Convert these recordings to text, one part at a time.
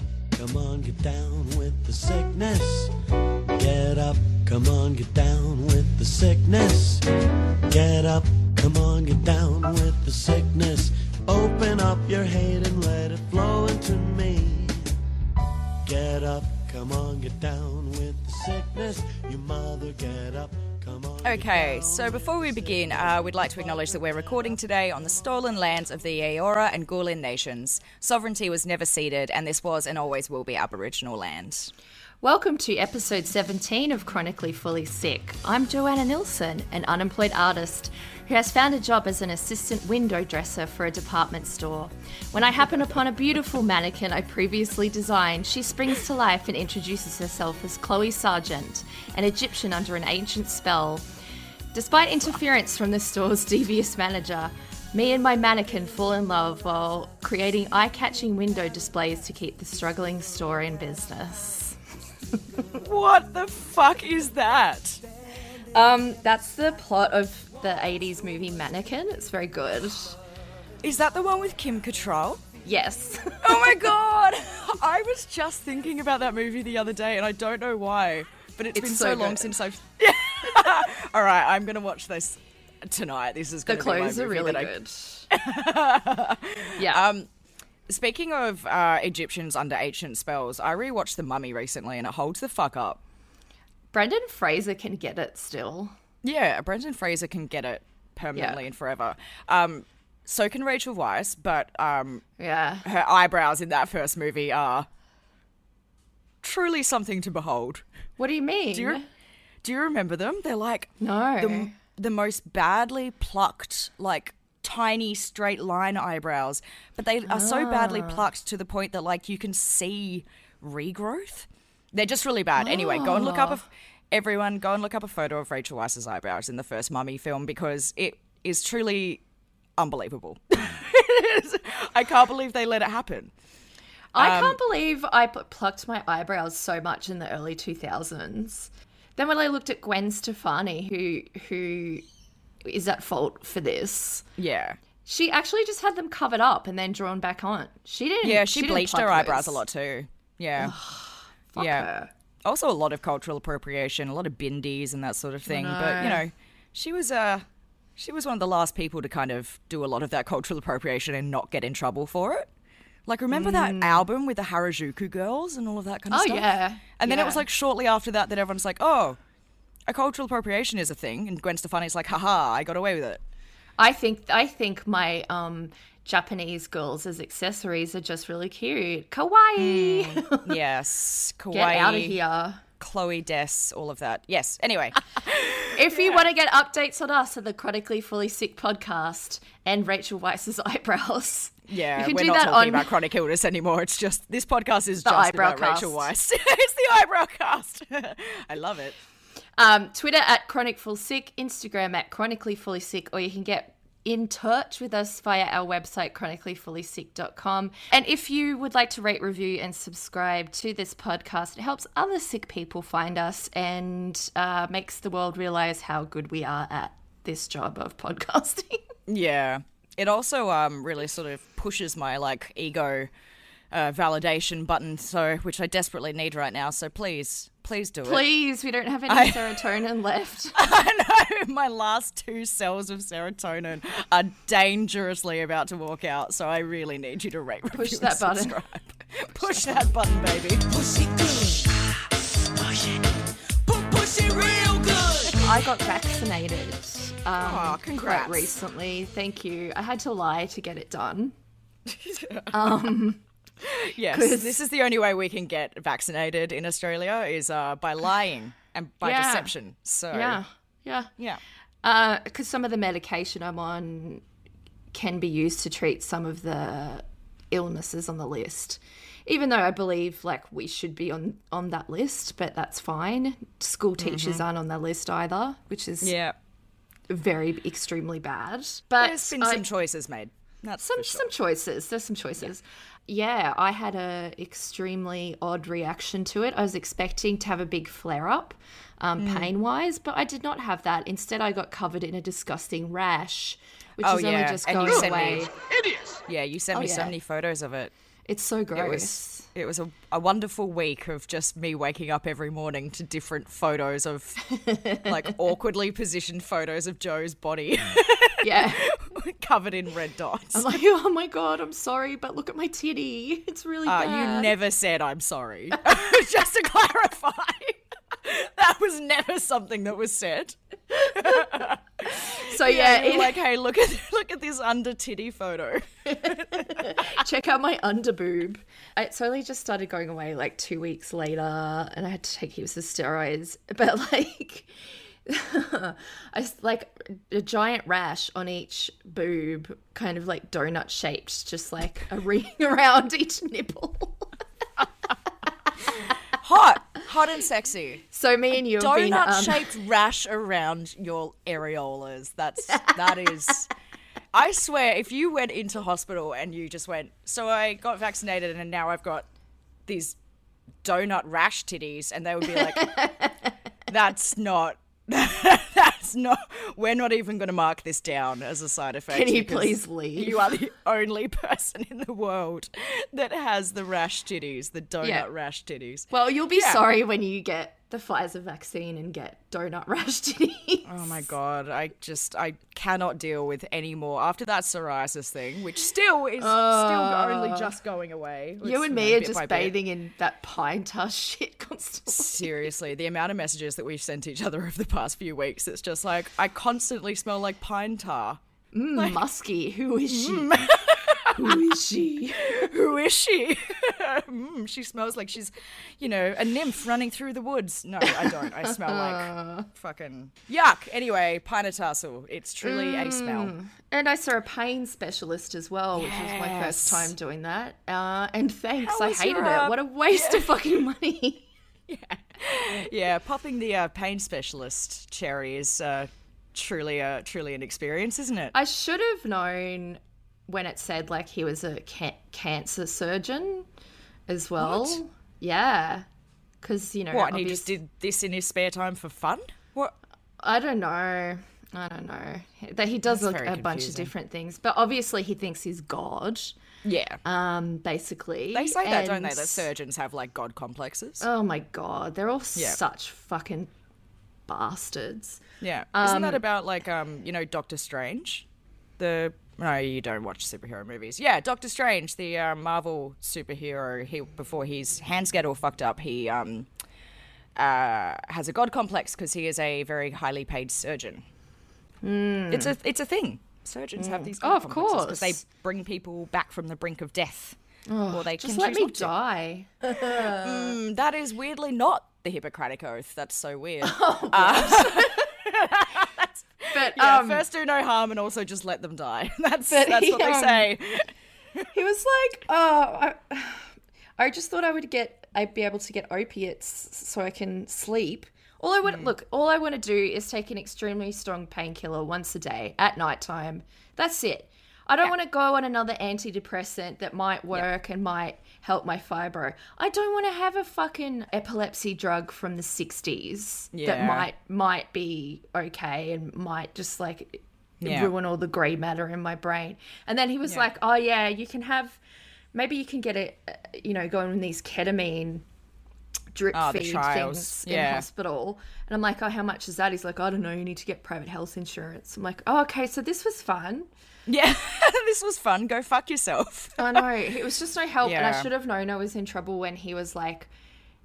up, come on, get down with the sickness. Get up, come on, get down with the sickness. Get up, come on, get down with the sickness. Open up your hate and let it flow into me. Get up, come on, get down with the sickness. You mother, get up. Okay, so before we begin, uh, we'd like to acknowledge that we're recording today on the stolen lands of the Eora and Gulin nations. Sovereignty was never ceded, and this was and always will be Aboriginal land. Welcome to episode 17 of Chronically Fully Sick. I'm Joanna Nilsson, an unemployed artist who has found a job as an assistant window dresser for a department store. When I happen upon a beautiful mannequin I previously designed, she springs to life and introduces herself as Chloe Sargent, an Egyptian under an ancient spell. Despite interference from the store's devious manager, me and my mannequin fall in love while creating eye catching window displays to keep the struggling store in business. What the fuck is that? Um, that's the plot of the 80s movie Mannequin. It's very good. Is that the one with Kim Cattrall? Yes. Oh my god! I was just thinking about that movie the other day, and I don't know why, but it's It's been so so, long good. since I've. All right, I'm gonna watch this tonight. This is the gonna be my clothes are really that I- good. yeah. Um, speaking of uh, Egyptians under ancient spells, I rewatched The Mummy recently, and it holds the fuck up. Brendan Fraser can get it still. Yeah, Brendan Fraser can get it permanently Yeah. and forever. Um, so can Rachel Weisz, but um, Yeah. her eyebrows in that first movie are truly something to behold. What do you mean? Do you do you remember them? They're like No. the the most badly plucked, like tiny straight line eyebrows, but they are so badly plucked to the point that like you can see regrowth. They're just really bad. Anyway, go and look up a f- everyone go and look up a photo of Rachel Weisz's eyebrows in the first Mummy film because it is truly unbelievable. I can't believe they let it happen. I Um, can't believe I p- plucked my eyebrows so much in the early 2000s. Then when I looked at Gwen Stefani, who who is at fault for this, Yeah. she actually just had them covered up and then drawn back on. She didn't. Yeah, she, didn't bleached her eyebrows a lot too. Yeah. Fuck yeah. her. Also a lot of cultural appropriation, a lot of bindies and that sort of thing. But you know. she was uh she was one of the last people to kind of do a lot of that cultural appropriation and not get in trouble for it. Like remember that album with the Harajuku girls and all of that kind of Mm. Oh, stuff? yeah. And then it was like shortly after that that everyone's like, "Oh, a cultural appropriation is a thing." And Gwen Stefani's like, "Haha, I got away with it." I think I think my um Japanese girls as accessories are just really cute. Kawaii. yes, kawaii, Get out of here. Chloe Des, all of that. Yes. Anyway, If you want to get updates on us at the Chronically Fully Sick podcast and Rachel Weisz's eyebrows, Yeah, you can we're do not that talking on about chronic illness anymore. It's just this podcast is The just about Rachel Weisz. It's the eyebrow cast. I love it. Um, Twitter at Chronic Full Sick, Instagram at Chronically Fully Sick, or you can get in touch with us via our website chronicallyfullysick.com. And if you would like to rate, review, and subscribe to this podcast, it helps other sick people find us and uh, makes the world realize how good we are at this job of podcasting. Yeah, it also um really sort of pushes my like ego uh, validation button, so which I desperately need right now. So please, please do it. Please, we don't have any I- serotonin left. I know my last two cells of serotonin are dangerously about to walk out, so I really need you to rate, review, Push and that button. subscribe. Push that button, baby. Push it good. Push it. Pu- Push it real good. I got vaccinated. Um, Aw, congrats. Quite recently, thank you. I had to lie to get it done. Yes, this is the only way we can get vaccinated in Australia is uh, by lying and by Yeah. deception. So Yeah, yeah. yeah. Because some of the medication I'm on can be used to treat some of the illnesses on the list. Even though I believe like we should be on on that list, but that's fine. School teachers aren't on the list either, which is Yeah. very extremely bad. But There's been I- some choices made. That's some sure. some choices. There's some choices. Yeah. I had a extremely odd reaction to it. I was expecting to have a big flare up, um, Mm. pain wise, but I did not have that. Instead, I got covered in a disgusting rash, which Oh, is only just and going sent me- away. Yeah, you sent Oh, me so many photos of it. It's so gross. It was it was a, a wonderful week of just me waking up every morning to different photos of like awkwardly positioned photos of Joe's body yeah. covered in red dots. I'm like, oh my god, I'm sorry, but look at my titty. It's really Uh, bad. you never said I'm sorry. just to clarify. that was never something that was said. So yeah, you're it- like, hey, look at look at this under titty photo. check out my underboob. It's only just started going away like two weeks later, and I had to take heaps of steroids. But like, I like a giant rash on each boob, kind of like donut shaped, just like a ring around each nipple. Hot, hot and sexy. So me and you been Donut um, shaped rash around your areolas. That's that is. I swear, if you went into hospital and you just went, so I got vaccinated and now I've got these donut rash titties, and they would be like, that's not. That's not. We're not even going to mark this down as a side effect. Can you please leave? You are the only person in the world that has the rash titties, the donut Yeah. rash titties. Well, you'll be Yeah. sorry when you get the Pfizer vaccine and get donut rash titties. Oh my god, I just I cannot deal with any more after that psoriasis thing, which still is still only just going away. Uh, You and know, me are just by bit. bathing in that pine tar shit constantly. Seriously, the amount of messages that we've sent each other over the past few weeks, it's just like I constantly smell like pine tar. Mm, musky. Who is she? Mm. Who is she? Who is she? mm, she smells like she's, you know, a nymph running through the woods. No, I don't. I smell like fucking yuck. Anyway, pine tassel. It's truly a smell. And I saw a pain specialist as well, which was my first time doing that. Uh, and thanks, I hated it. uh, What a waste of fucking money. Yeah, yeah, popping the uh, pain specialist cherry is uh, truly a truly an experience, isn't it? I should have known when it said like he was a ca- cancer surgeon as well. What? Yeah. Because, you know, what? And he just did this in his spare time for fun? What? I don't know. I don't know. That he does That's like, very a bunch of different things, but obviously he thinks he's God. Yeah. Um, basically, they say that, don't they? and- That surgeons have like god complexes. Oh my god, they're all Yeah. such fucking bastards. yeah. Isn't that about like um, you know, Doctor Strange? The no, you don't watch superhero movies. Yeah, Doctor Strange, the uh, Marvel superhero. He before his hands get all fucked up, he um uh, has a god complex because he is a very highly paid surgeon. It's a it's a thing. Surgeons have these god Oh, of complexes because they bring people back from the brink of death. or they Just can let me die. Mm, that is weirdly not the Hippocratic Oath. That's so weird. But yeah, um, first do no harm and also just let them die. That's that's he, what they um, say. he was like, "Oh, I, I just thought I would get, I'd be able to get opiates so I can sleep." All I want, look, all I want to do is take an extremely strong painkiller once a day at nighttime. That's it. I don't want to go on another antidepressant that might work and might help my fibro. I don't want to have a fucking epilepsy drug from the 60s that might might be okay and might just like Yeah. ruin all the grey matter in my brain. And then he was Yeah. like, "Oh yeah, you can have maybe you can get it you know, going on these ketamine drip Oh, feed things in hospital." And I'm like, "Oh, how much is that?" He's like, "I don't know, you need to get private health insurance." I'm like, "Oh, okay, so this was fun." Yeah, this was fun. Go fuck yourself. I know it was just no help, and I should have known I was in trouble when he was like,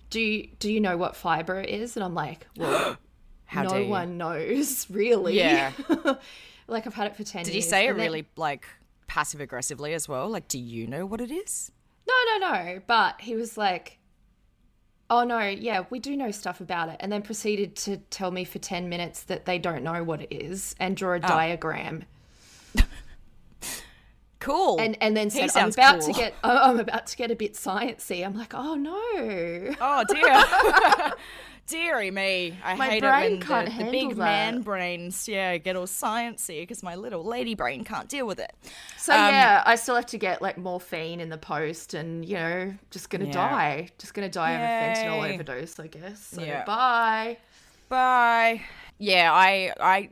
"Do you, do you know what fibro is?" And I'm like, "Well, How no one knows really." Yeah. like I've had it for ten Did years. he say it then- really like passive aggressively as well? Like, do you know what it is? No, no, no. But he was like, "Oh no, yeah, we do know stuff about it," and then proceeded to tell me for ten minutes that they don't know what it is and draw a Oh. diagram. Cool. And and then said, "I'm about cool. to get, I'm about to get a bit sciencey." I'm like, "Oh no." Oh dear. Deary me. I My hate brain it when the, the big that. man brains, yeah, get all sciencey because my little lady brain can't deal with it. So Um, yeah, I still have to get like morphine in the post, and you know, just gonna Yeah. die, just gonna die of a fentanyl overdose, I guess. So Yeah. bye. Bye. Yeah, I, I,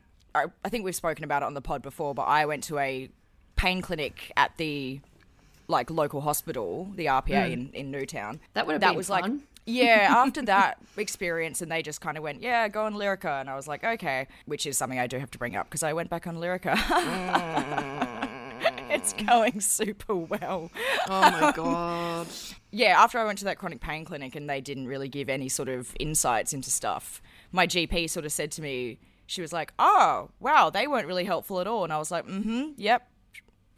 I think we've spoken about it on the pod before, but I went to a pain clinic at the like local hospital, the RPA in, in Newtown. That would've that been was fun. like yeah, after that experience, and they just kind of went, yeah, go on Lyrica. And I was like, okay, which is something I do have to bring up because I went back on Lyrica. it's going super well. Oh my god. Yeah, after I went to that chronic pain clinic and they didn't really give any sort of insights into stuff, my GP sort of said to me, she was like, oh, wow, they weren't really helpful at all. And I was like, mm hmm, yep.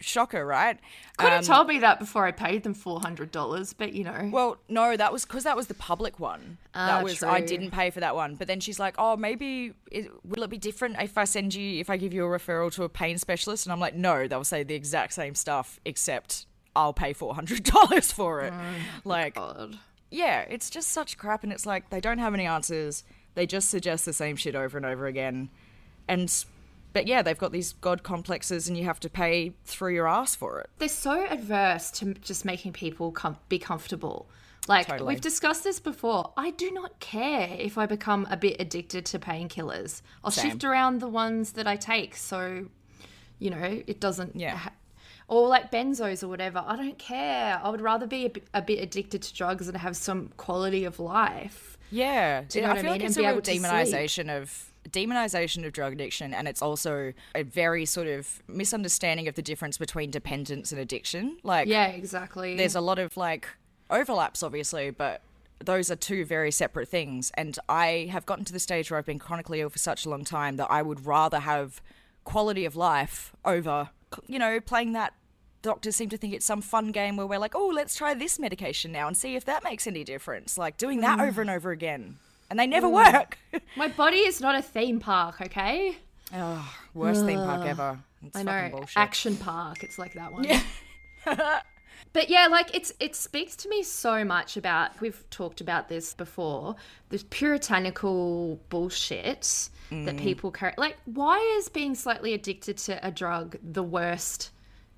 Shocker, right? Could have Um, told me that before I paid them four hundred dollars, but you know. Well, no, that was because that was the public one. Ah, that was I didn't pay for that one. But then she's like, "Oh, maybe it, will it be different if I send you if I give you a referral to a pain specialist?" And I'm like, "No, they'll say the exact same stuff except I'll pay four hundred dollars for it." like, God. yeah, it's just such crap, and it's like they don't have any answers. They just suggest the same shit over and over again, and but yeah, they've got these god complexes, and you have to pay through your ass for it. They're so adverse to just making people com- be comfortable. Like Totally. we've discussed this before. I do not care if I become a bit addicted to painkillers. I'll Same. shift around the ones that I take, so you know it doesn't. Yeah. ha- or like benzos or whatever. I don't care. I would rather be a bit, a bit addicted to drugs and have some quality of life. Yeah, you know I what I feel mean? like it's And a be real able to demonization of demonization of drug addiction, and it's also a very sort of misunderstanding of the difference between dependence and addiction. Like, Yeah, exactly. there's a lot of like overlaps, obviously, but those are two very separate things. And I have gotten to the stage where I've been chronically ill for such a long time that I would rather have quality of life over, you know, playing that. Doctors seem to think it's some fun game where we're like, oh, let's try this medication now and see if that makes any difference. Like doing that mm. over and over again. And they never work. My body is not a theme park, okay? oh, worst theme park ever. It's I know. bullshit. Action Park. It's like that one. Yeah. but yeah, like it's it speaks to me so much about we've talked about this before, this puritanical bullshit Mm. that people carry. Like, why is being slightly addicted to a drug the worst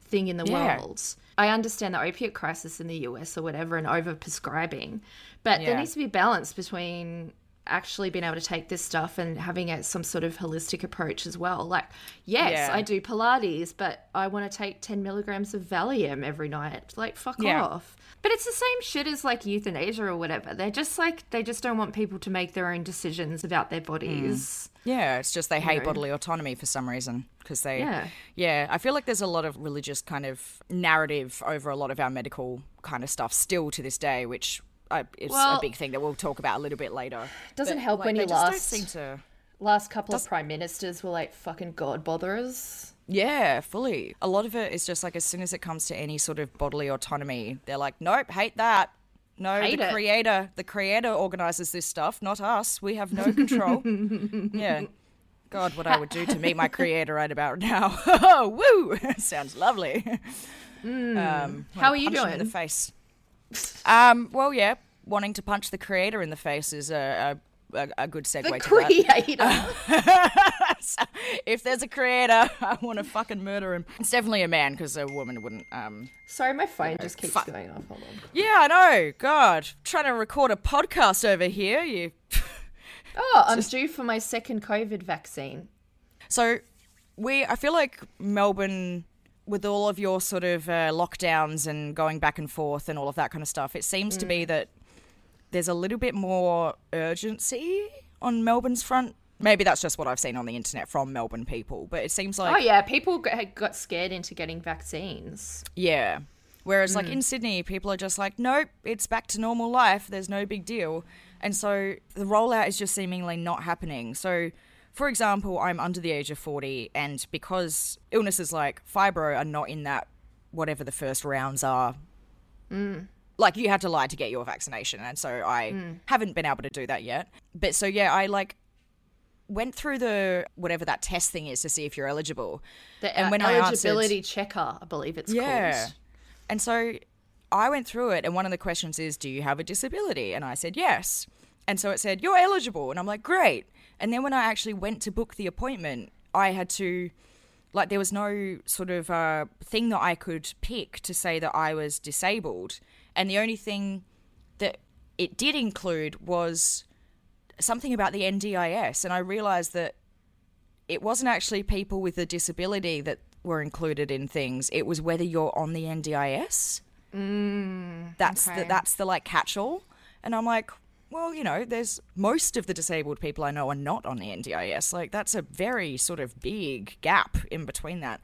thing in the Yeah. world? I understand the opiate crisis in the US or whatever and overprescribing, but there needs to be balance between actually being able to take this stuff and having a, some sort of holistic approach as well. Like, yes, Yeah. I do Pilates, but I want to take 10 milligrams of Valium every night. Like, fuck Yeah. off. But it's the same shit as like euthanasia or whatever. They're just like, they just don't want people to make their own decisions about their hmm. bodies. Yeah, it's just they hate know. bodily autonomy for some reason because they. Yeah. Yeah, I feel like there's a lot of religious kind of narrative over a lot of our medical kind of stuff still to this day, which is Well- a big thing that we'll talk about a little bit later. Doesn't But, help like, when you just don't last- seem to. Last couple of prime ministers were like fucking god botherers. Yeah, fully. A lot of it is just like as soon as it comes to any sort of bodily autonomy, they're like, nope, hate that. No, Hate the it. creator, the creator organizes this stuff, not us. We have no control. yeah. God, what I would do to meet my creator right about now. Oh, woo! Sounds lovely. Um, Hmm. How are you him In doing? the face. Um. Well, yeah. Wanting to punch the creator in the face is a a, a, a good segue The to that. creator. So, if there's a creator, I want to fucking murder him. It's definitely a man because a woman wouldn't. Um. Sorry, my phone just keeps fuck. going off. Hold on. Yeah, I know. God, trying to record a podcast over here. You. Oh, I'm due for my second COVID vaccine. So, we. I feel like Melbourne, with all of your sort of uh, lockdowns and going back and forth and all of that kind of stuff, it seems to be Mm. that there's a little bit more urgency on Melbourne's front. Maybe that's just what I've seen on the internet from Melbourne people, but it seems like oh yeah, people got, scared into getting vaccines. Yeah. Whereas, like Mm. in Sydney, people are just like, nope, it's back to normal life. There's no big deal. And so the rollout is just seemingly not happening. So, for example, I'm under the age of 40, and because illnesses like fibro are not in that, whatever the first rounds are, mm. like you had to lie to get your vaccination. And so I mm. haven't been able to do that yet. But so, yeah, I like went through the whatever that test thing is to see if you're eligible. The And when I answered- eligibility checker, I believe it's Yeah. called. And so I went through it, and one of the questions is, Do you have a disability? And I said, Yes. And so it said, You're eligible. And I'm like, Great. And then when I actually went to book the appointment, I had to, like, there was no sort of uh, thing that I could pick to say that I was disabled. And the only thing that it did include was something about the NDIS. And I realized that it wasn't actually people with a disability that were included in things. It was whether you're on the NDIS. that's the that's the like catch-all. And I'm like, well, you know, there's most of the disabled people I know are not on the NDIS. Like that's a very sort of big gap in between that.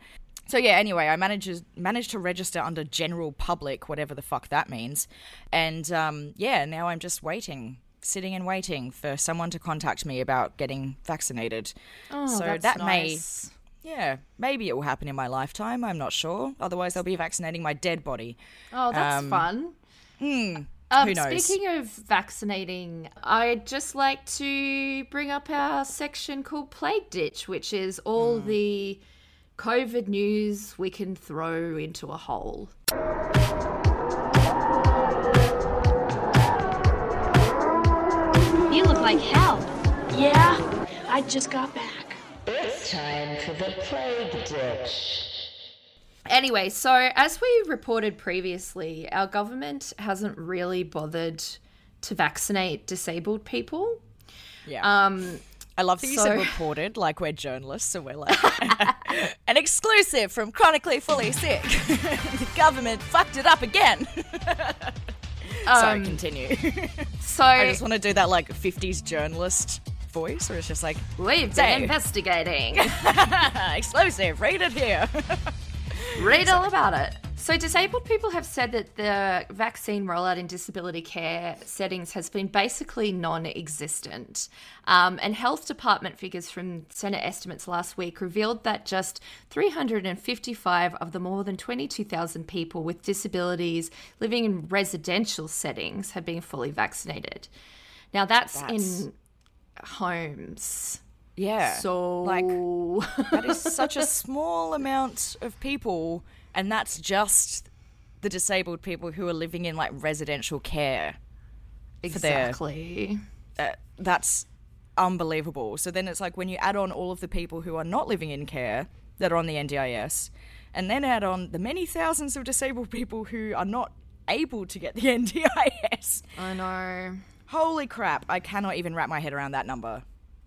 So yeah, anyway, I managed managed to register under general public, whatever the fuck that means, and um, yeah, now I'm just waiting, sitting and waiting for someone to contact me about getting vaccinated. Oh, so that nice. may, yeah, maybe it will happen in my lifetime. I'm not sure. Otherwise, they'll be vaccinating my dead body. Oh, that's Um, fun. Hmm. Um, who knows? Speaking of vaccinating, I'd just like to bring up our section called Plague Ditch, which is all Hmm. the COVID news we can throw into a hole. You look like hell. Yeah, I just got back. It's time for the plague ditch. Anyway, so as we reported previously, our government hasn't really bothered to vaccinate disabled people. Yeah. Um, I love that you so- said reported, like we're journalists, so we're like an exclusive from Chronically Fully Sick. the government fucked it up again. Sorry, Um, continue. so I just want to do that like 50s journalist voice, where it's just like we've been investigating. exclusive, read it here. Read all about it. So, disabled people have said that the vaccine rollout in disability care settings has been basically non existent. Um, and health department figures from Senate estimates last week revealed that just 355 of the more than 22,000 people with disabilities living in residential settings have been fully vaccinated. Now, that's, That's- in homes. Yeah. So, like that is such a small amount of people, and that's just the disabled people who are living in like residential care. their- exactly. uh, that's unbelievable. So then it's like when you add on all of the people who are not living in care that are on the NDIS, and then add on the many thousands of disabled people who are not able to get the NDIS. I know. Holy crap, I cannot even wrap my head around that number.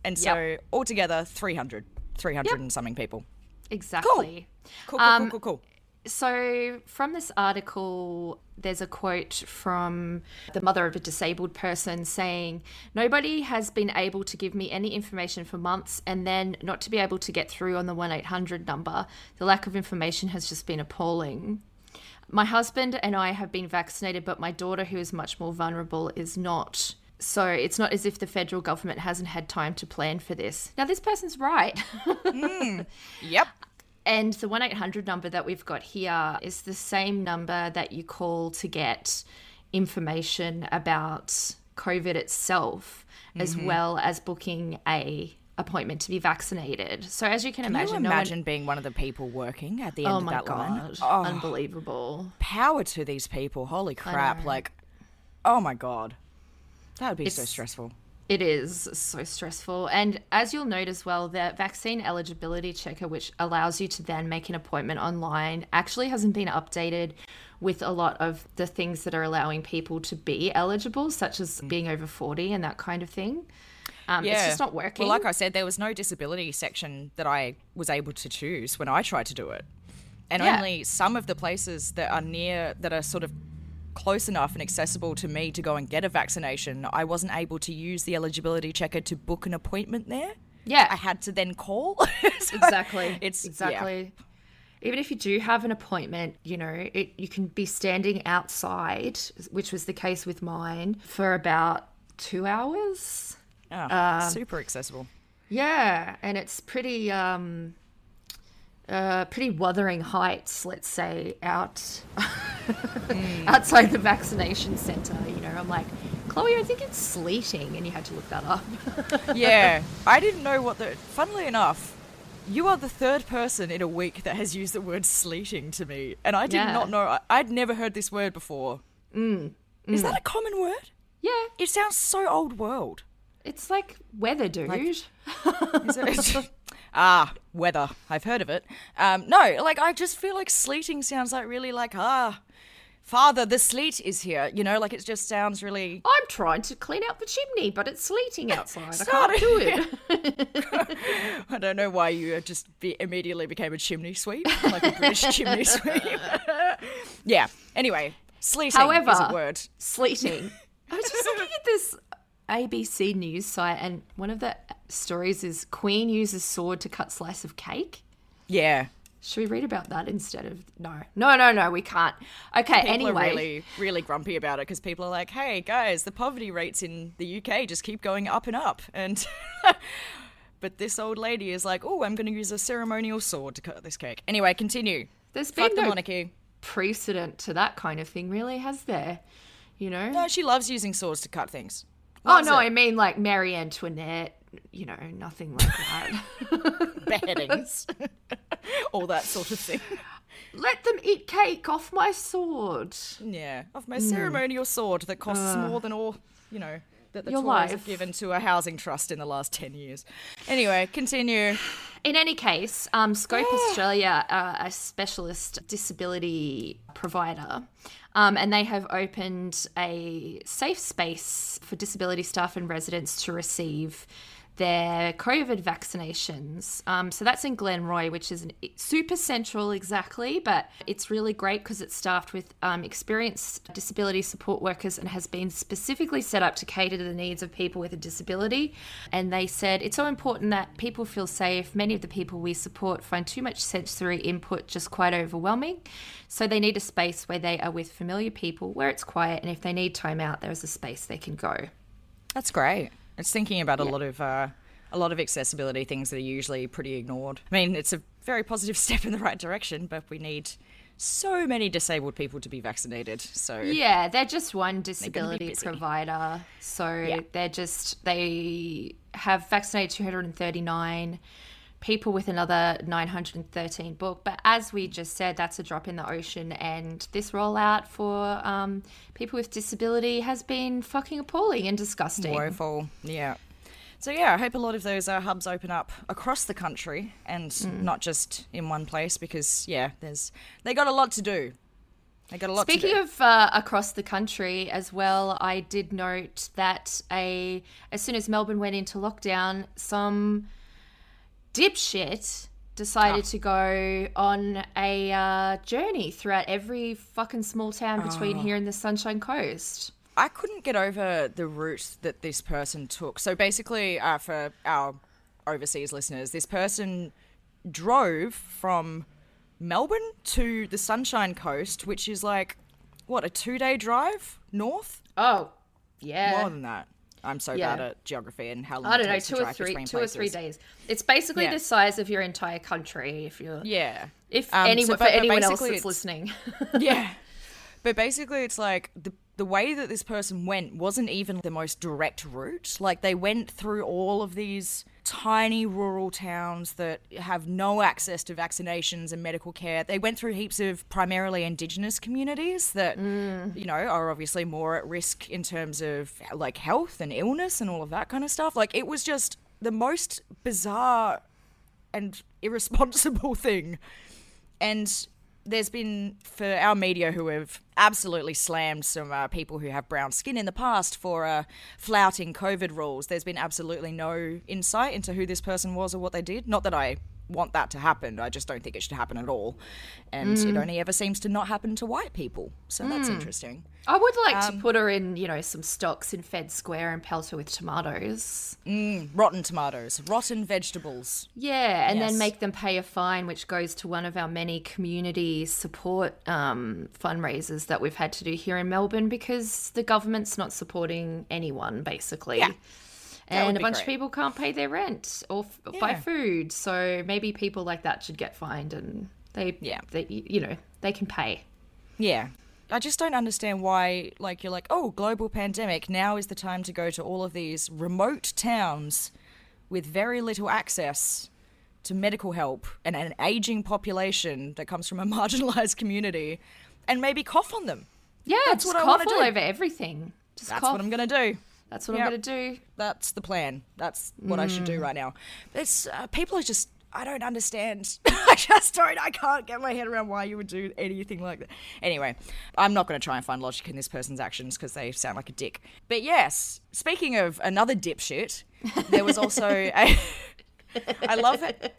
And so Yep. altogether, 300, 300 Yep. and something people. Exactly. Cool, cool, Um, cool, cool, cool. So, from this article, there's a quote from the mother of a disabled person saying, Nobody has been able to give me any information for months, and then not to be able to get through on the 1 800 number. The lack of information has just been appalling. My husband and I have been vaccinated, but my daughter, who is much more vulnerable, is not. So it's not as if the federal government hasn't had time to plan for this. Now, this person's right. Hmm. Yep. And the 1 800 number that we've got here is the same number that you call to get information about COVID itself, as mm-hmm. well as booking a appointment to be vaccinated. So as you can, Can imagine, you no one- imagine being one of the people working at the end oh of that god, line? Oh, unbelievable. power to these people. Holy crap. Like, oh my God. That would be so stressful. It is so stressful. And as you'll note as well, the vaccine eligibility checker, which allows you to then make an appointment online, actually hasn't been updated with a lot of the things that are allowing people to be eligible, such as being over 40 and that kind of thing. Um, It's just not working. Well, like I said, there was no disability section that I was able to choose when I tried to do it. And Yeah. only some of the places that are near, that are sort of close enough and accessible to me to go and get a vaccination, I wasn't able to use the eligibility checker to book an appointment there. yeah, I had to then call. So exactly. It's yeah. exactly. Even if you do have an appointment, you know, it, you can be standing outside, which was the case with mine, for about two hours. Oh, super accessible. Yeah, and it's pretty um uh pretty wuthering heights, let's say, out outside the vaccination center. You know, I'm like, Chloe, I think it's sleeting, and you had to look that up. yeah, I didn't know what the. Funnily enough, you are the third person in a week that has used the word sleeting to me, and I did Yeah. not know. I'd never heard this word before. Mm. Is that a common word? yeah, It sounds so old world. it's like weather, dude. Is it? Ah, weather. I've heard of it. Um, no, like I just feel like sleeting sounds like really like ah, father, the sleet is here. You know, like it just sounds really. I'm trying to clean out the chimney, but it's sleeting outside. I can't do it. I don't know why you just be, immediately became a chimney sweep, like a British chimney sweep. yeah. Anyway, Sleeting However, is a word. sleeting. I was just looking at this ABC news site, and one of the stories is Queen uses sword to cut slice of cake. Yeah. Should we read about that instead of no, no, no, no? We can't. Okay. People anyway, are really, really grumpy about it because people are like, "Hey, guys, the poverty rates in the UK just keep going up and up," and but this old lady is like, "Oh, I'm going to use a ceremonial sword to cut this cake." Anyway, continue. there's Fuck been the no monarchy. precedent to that kind of thing, really, has there? You know? No, she loves using swords to cut things. Oh no, it. I mean like Marie Antoinette. You know, nothing like that. beheadings, all that sort of thing. Let them eat cake off my sword. Yeah, of Hmm. my ceremonial sword that costs more than all, you know, that the Your Tories life. have given to a housing trust in the last 10 years. Anyway, continue. In any case, um, Scope Australia are a specialist disability provider, um, and they have opened a safe space for disability staff and residents to receive their COVID vaccinations. Um, so that's in Glenroy, which is super central exactly, but it's really great because it's staffed with um, experienced disability support workers and has been specifically set up to cater to the needs of people with a disability. And they said it's so important that people feel safe. Many of the people we support find too much sensory input just quite overwhelming. So they need a space where they are with familiar people, where it's quiet, and if they need time out, there's a space they can go. That's great. It's thinking about a lot of uh, a lot of accessibility things that are usually pretty ignored. I mean, it's a very positive step in the right direction, but we need so many disabled people to be vaccinated. So Yeah, they're just one disability provider. So Yeah. they're just, they have vaccinated 239 people with another 913 book. But as we just said, that's a drop in the ocean. And this rollout for um, people with disability has been fucking appalling and disgusting. woeful. Yeah. So yeah, I hope a lot of those uh, hubs open up across the country and Mm. not just in one place because yeah, there's they got a lot to do. They got a lot to Speaking of uh, across the country as well, I did note that a as soon as Melbourne went into lockdown, some dipshit decided Ah. to go on a uh, journey throughout every fucking small town between here and the Sunshine Coast. I couldn't get over the route that this person took. So basically, uh, for our overseas listeners, this person drove from Melbourne to the Sunshine Coast, which is like what a two-day drive north. Oh, yeah. More than that. I'm so Yeah. bad at geography and how long I don't it know, takes to two or three, two or three days. It's basically Yeah. the size of your entire country. If you're, Yeah. if Um, anyone so- for but- anyone else that's listening. yeah. But basically, it's like the the way that this person went wasn't even the most direct route. Like they went through all of these tiny rural towns that have no access to vaccinations and medical care. They went through heaps of primarily indigenous communities that mm. you know are obviously more at risk in terms of like health and illness and all of that kind of stuff. Like it was just the most bizarre and irresponsible thing. And there's been, for our media who have absolutely slammed some uh, people who have brown skin in the past for uh, flouting COVID rules, there's been absolutely no insight into who this person was or what they did. Not that I want that to happen, I just don't think it should happen at all. And it only ever seems to not happen to white people. So that's interesting. I would like Um, to put her in, you know, some stocks in Fed Square and pelt her with tomatoes. Rotten tomatoes, rotten vegetables. Yeah, and Yes. then make them pay a fine, which goes to one of our many community support um, fundraisers that we've had to do here in Melbourne because the government's not supporting anyone, basically. Yeah. That And a bunch of people can't pay their rent or f- buy food, so maybe people like that should get fined, and they, Yeah. they, you know, they can pay. Yeah. I just don't understand why, like, you're like, oh, global pandemic, now is the time to go to all of these remote towns with very little access to medical help and an aging population that comes from a marginalized community and maybe cough on them. Yeah, That's just what I cough wanna all do. over everything. Just That's cough. what I'm going to do. That's what Yep. I'm gonna do. That's the plan. That's what I should Mm. do right now. It's uh, people are just I don't understand. I just don't. I can't get my head around why you would do anything like that. Anyway, I'm not going to try and find logic in this person's actions because they sound like a dick. But yes, speaking of another dipshit, there was also a. I love it.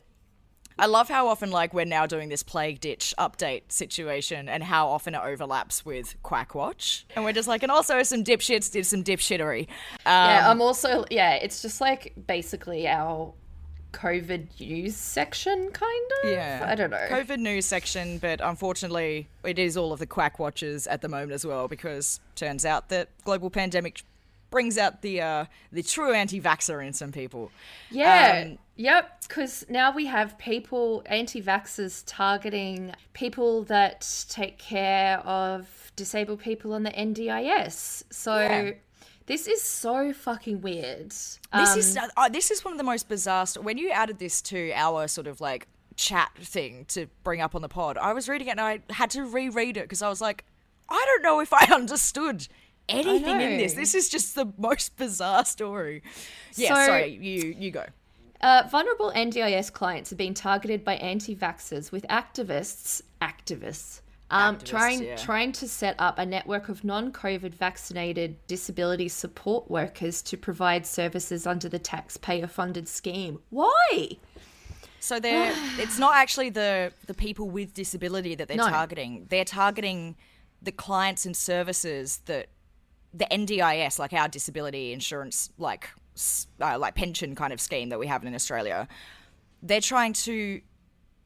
I love how often, like, we're now doing this plague ditch update situation and how often it overlaps with Quackwatch. And we're just like, and also some dipshits did some dipshittery. Um, yeah, I'm also yeah. It's just like basically our COVID news section, kind of. Yeah. I don't know. COVID news section, but unfortunately, it is all of the quack watchers at the moment as well because turns out that global pandemic brings out the uh, the true anti-vaxxer in some people. Yeah. Um, yep. Because now we have people, anti vaxxers, targeting people that take care of disabled people on the NDIS. So Yeah. this is so fucking weird. This Um, is uh, this is one of the most bizarre. St- when you added this to our sort of like chat thing to bring up on the pod, I was reading it and I had to reread it because I was like, I don't know if I understood anything in this. This is just the most bizarre story. Yeah, So- sorry, you you go. Uh, vulnerable NDIS clients are being targeted by anti-vaxxers with activists, activists, um, Activists, trying yeah. trying to set up a network of non-COVID vaccinated disability support workers to provide services under the taxpayer-funded scheme. Why? So they're it's not actually the the people with disability that they're No. targeting. They're targeting the clients and services that the NDIS, like our disability insurance, like uh, like pension kind of scheme that we have in Australia. They're trying to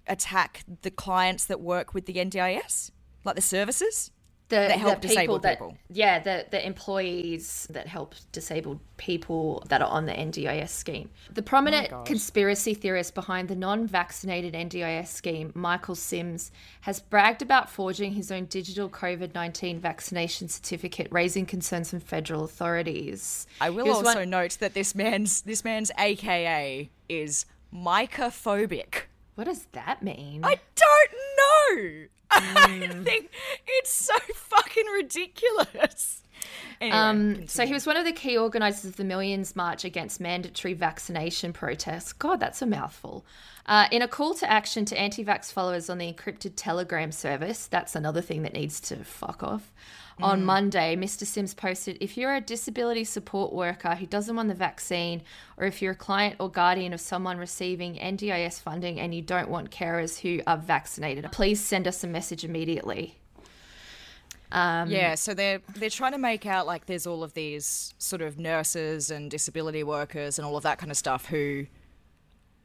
attack the clients that work with the NDIS, like the services. The, That help the people disabled that, people. Yeah, the, the employees that help disabled people that are on the NDIS scheme. The prominent oh conspiracy theorist behind the non vaccinated NDIS scheme, Michael Sims, has bragged about forging his own digital COVID 19 vaccination certificate, raising concerns from federal authorities. I will also one- note that this man's this man's AKA is mycophobic. What does that mean? I don't know. I Hmm. think it's so fucking ridiculous. Anyway, Um, so he was one of the key organisers of the Millions March against mandatory vaccination protests. God, that's a mouthful. Uh, in a call to action to anti-vax followers on the encrypted Telegram service, that's another thing that needs to fuck off. On Monday, Mr. Sims posted, "If you're a disability support worker who doesn't want the vaccine, or if you're a client or guardian of someone receiving NDIS funding and you don't want carers who are vaccinated, please send us a message immediately." Um, yeah, so they're they're trying to make out like there's all of these sort of nurses and disability workers and all of that kind of stuff who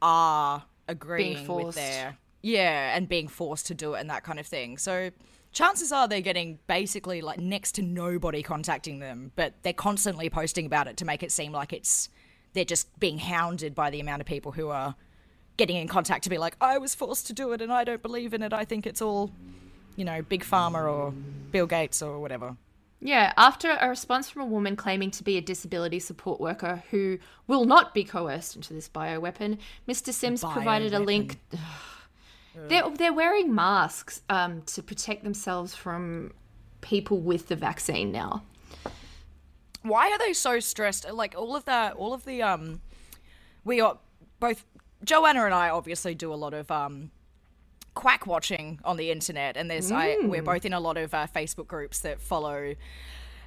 are agreeing with their yeah and being forced to do it and that kind of thing. So chances are they're getting basically like next to nobody contacting them, but they're constantly posting about it to make it seem like it's they're just being hounded by the amount of people who are getting in contact to be like, I was forced to do it and I don't believe in it. I think it's all, you know, Big Pharma or Bill Gates or whatever. Yeah, after a response from a woman claiming to be a disability support worker who will not be coerced into this bioweapon, Mr. Sims provided a link. they're, they're wearing masks um, to protect themselves from people with the vaccine now. Why are they so stressed? Like all of the all of the um, we are both Joanna and I obviously do a lot of um, quack watching on the internet, and there's I, we're mm. both in a lot of uh, Facebook groups that follow,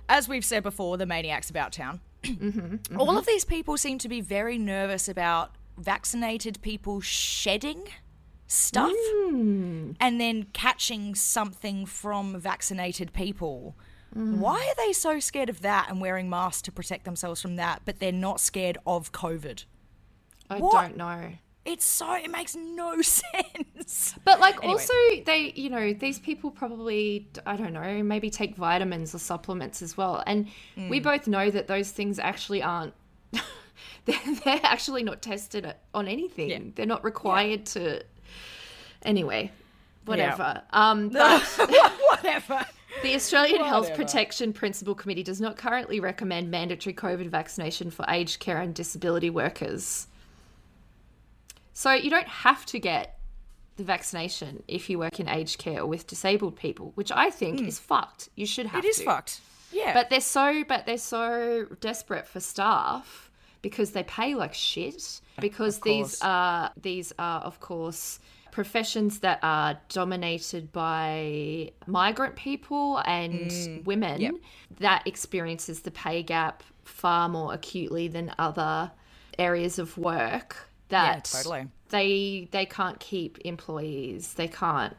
as we've said before, the maniacs about town. Mm-hmm, mm-hmm. All of these people seem to be very nervous about vaccinated people shedding stuff mm. and then catching something from vaccinated people. Mm. Why are they so scared of that and wearing masks to protect themselves from that, but they're not scared of COVID? I What? don't know. It's so it makes no sense. But like Anyway. also they, you know, these people probably I don't know, maybe take vitamins or supplements as well. And we both know that those things actually aren't they're, they're actually not tested on anything. They're not required to Anyway, whatever. Um but Whatever. the Australian Health Protection Principal Committee does not currently recommend mandatory COVID vaccination for aged care and disability workers. So you don't have to get the vaccination if you work in aged care or with disabled people, which I think is fucked. You should have. It is to. fucked. Yeah. But they're so but they're so desperate for staff because they pay like shit. Because these are these are of course professions that are dominated by migrant people and women Mm. Yep. that experiences the pay gap far more acutely than other areas of work. That totally. they they can't keep employees. They can't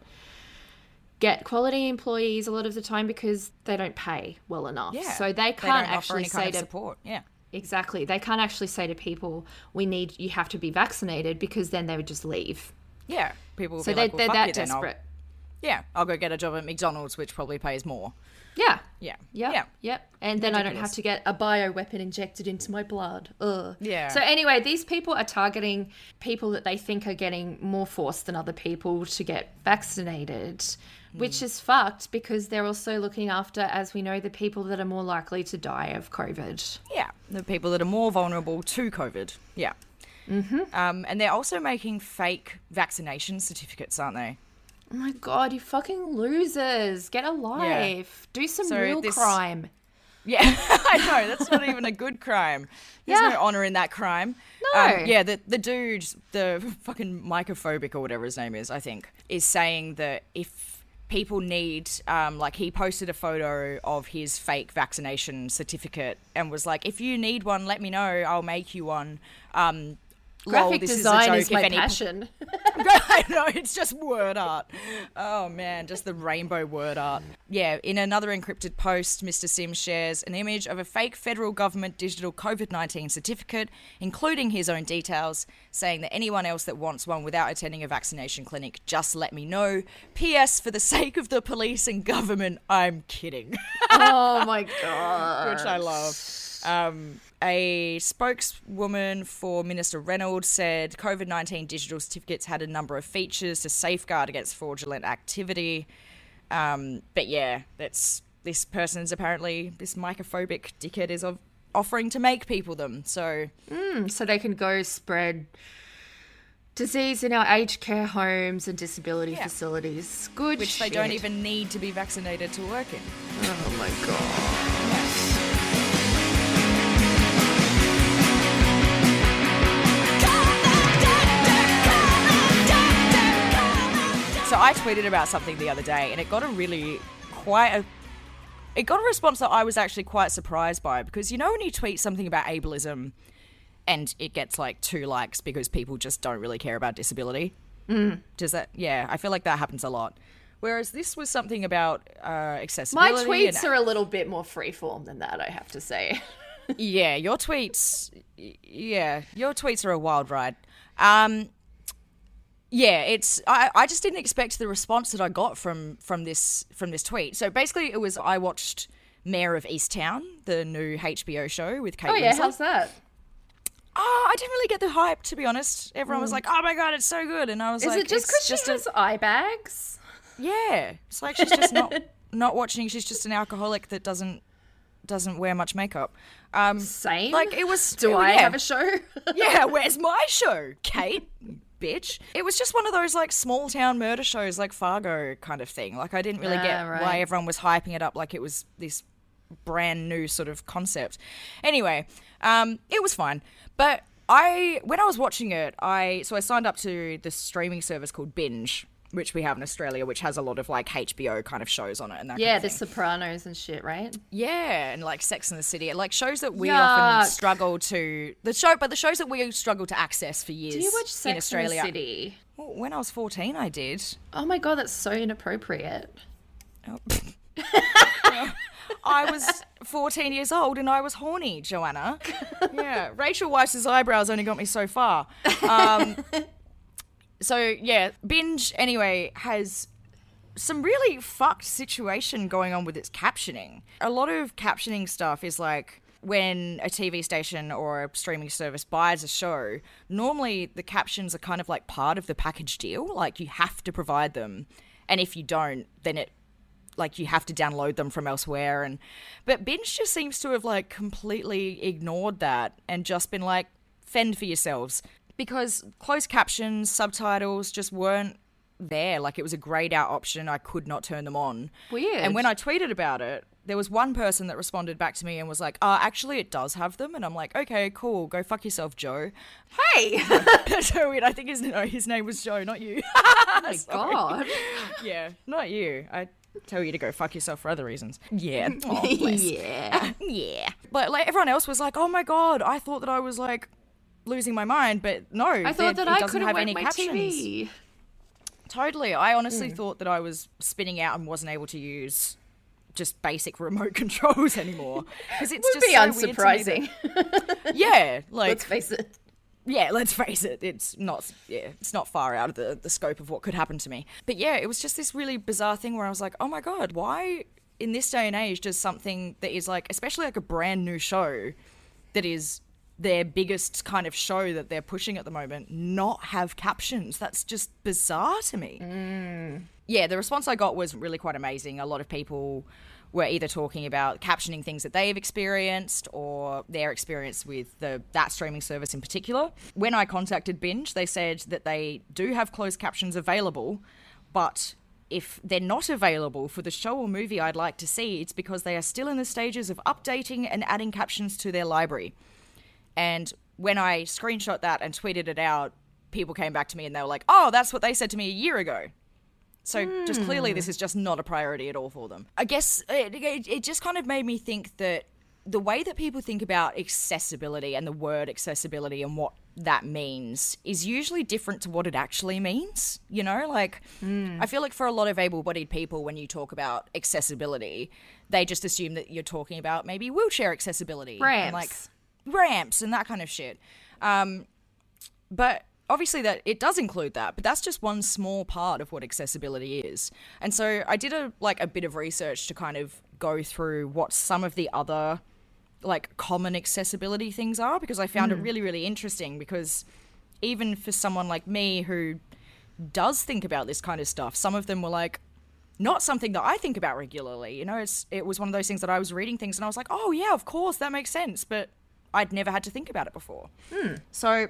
get quality employees a lot of the time because they don't pay well enough. Yeah. So they They can't offer actually say to support. Yeah. exactly. They can't actually say to people, "We need you have to be vaccinated," because then they would just leave. Yeah. People will So be they, like, well, they're that then. I'll- desperate. yeah, I'll go get a job at McDonald's, which probably pays more. Yeah. Yeah. Yep. Yeah. Yep. And then I don't have to get a bio weapon injected into my blood. Ugh. Yeah. So anyway, these people are targeting people that they think are getting more force than other people to get vaccinated, which Hmm. is fucked because they're also looking after, as we know, the people that are more likely to die of COVID. Yeah, the people that are more vulnerable to COVID. Yeah. Mm-hmm. Um, and they're also making fake vaccination certificates, aren't they? Oh my god, you fucking losers! Get a life. Do some So real this- crime. Yeah, I know. That's not even a good crime. There's Yeah. no honor in that crime. No. Um, yeah, the the dude, the fucking mycophobic or whatever his name is, I think, is saying that if people need, um, like, he posted a photo of his fake vaccination certificate and was like, if you need one, let me know. I'll make you one. Um, Graphic this is a design is, If my passion. I know, it's just word art. Oh man, just the rainbow word art. Yeah, in another encrypted post, Mr. Sims shares an image of a fake federal government digital COVID 19 certificate, including his own details, saying that anyone else that wants one without attending a vaccination clinic, just let me know. P.S. For the sake of the police and government, I'm kidding. oh my god. which I love. Um, a spokeswoman for Minister Reynolds said COVID 19 digital certificates had a number of features to safeguard against fraudulent activity. Um, but yeah, that's this person's apparently, this mycophobic dickhead is of, offering to make people them. So so they can go spread disease in our aged care homes and disability Yeah. facilities. Good which they don't even need to be vaccinated to work in. Oh my god. So I tweeted about something the other day, and it got a really quite a. It got a response that I was actually quite surprised by because you know when you tweet something about ableism, and it gets like two likes because people just don't really care about disability. Mm. Does that? Yeah, I feel like that happens a lot. Whereas this was something about uh, My tweets and- are a little bit more freeform than that, I have to say. yeah, your tweets. Yeah, your tweets are a wild ride. Um, yeah, it's. I, I just didn't expect the response that I got from from this from this tweet. So basically, it was I watched Mare of Easttown, the new HBO show with Kate Oh yeah, Winslet. how's that? Oh, I didn't really get the hype to be honest. Everyone was like, "Oh my god, it's so good," and I was Is like, "Is it just "It's because she has eye bags? yeah." It's like she's just not not watching. She's just an alcoholic that doesn't doesn't wear much makeup. Um, Same. like it was. Do I yeah. have a show? yeah, where's my show, Kate? Bitch. It was just one of those like small town murder shows like Fargo kind of thing. Like I didn't really get right. why everyone was hyping it up like it was this brand new sort of concept. Anyway, um, it was fine. But I when I was watching it, I so I signed up to this streaming service called Binge, which we have in Australia, which has a lot of like HBO kind of shows on it and that yeah, kind the thing. Sopranos and shit, right? Yeah, and like Sex in the City, like shows that we Yuck. often struggle to the show, but the shows that we struggle to access for years Do you watch Sex in Australia. the City? Well, when I was fourteen, I did. Oh my god, that's so inappropriate. Oh. I was fourteen years old and I was horny, Joanna. Yeah, Rachel Weisz's eyebrows only got me so far. Um, so yeah, binge anyway has some really fucked situation going on with its captioning. A lot of captioning stuff is like when a TV station or a streaming service buys a show, normally the captions are kind of like part of the package deal. Like you have to provide them. And if you don't, then it like you have to download them from elsewhere and but binge just seems to have like completely ignored that and just been like fend for yourselves because closed captions subtitles just weren't there. Like it was a grayed out option. I could not turn them on. Weird. and when i tweeted about it there was one person that responded back to me and was like uh actually it does have them. And i'm like okay cool. Go fuck yourself joe. Hey! that's so weird i think his, no, his name was joe not you. Oh my god. yeah not you. I tell you to go fuck yourself for other reasons. Yeah. Oh, yeah. yeah. But like everyone else was like, "Oh my god, I thought that I was like losing my mind, but no, I thought that it I doesn't have have any my captions. TV. Totally. I honestly Hmm. thought that I was spinning out and wasn't able to use just basic remote controls anymore because it's Would just be so weird to me unsurprising. that- yeah, like Let's face it. yeah, let's face it, it's not yeah, it's not far out of the, the scope of what could happen to me. But yeah, it was just this really bizarre thing where I was like, oh my god, why in this day and age does something that is like especially like a brand new show that is their biggest kind of show that they're pushing at the moment not have captions? That's just bizarre to me. Mm. Yeah, the response I got was really quite amazing. A lot of people were either talking about captioning things that they've experienced or their experience with the that streaming service in particular. When I contacted Binge, they said that they do have closed captions available, but if they're not available for the show or movie I'd like to see, it's because they are still in the stages of updating and adding captions to their library. And when I screenshot that and tweeted it out, people came back to me and they were like, "Oh, that's what they said to me a year ago." So just clearly, hmm. this is just not a priority at all for them. I guess it, it, it just kind of made me think that the way that people think about accessibility and the word accessibility and what that means is usually different to what it actually means. You know, like hmm. I feel like for a lot of able bodied people, when you talk about accessibility, they just assume that you're talking about maybe wheelchair accessibility. and, like Ramps. and that kind of shit. Um, but obviously that it does include that, but that's just one small part of what accessibility is. And so I did a like a bit of research to kind of go through what some of the other like common accessibility things are because I found it really really interesting because even for someone like me who does think about this kind of stuff, some of them were like not something that I think about regularly. You know, it's it was one of those things that I was reading things and I was like, "Oh yeah, of course, that makes sense," but I'd never had to think about it before. So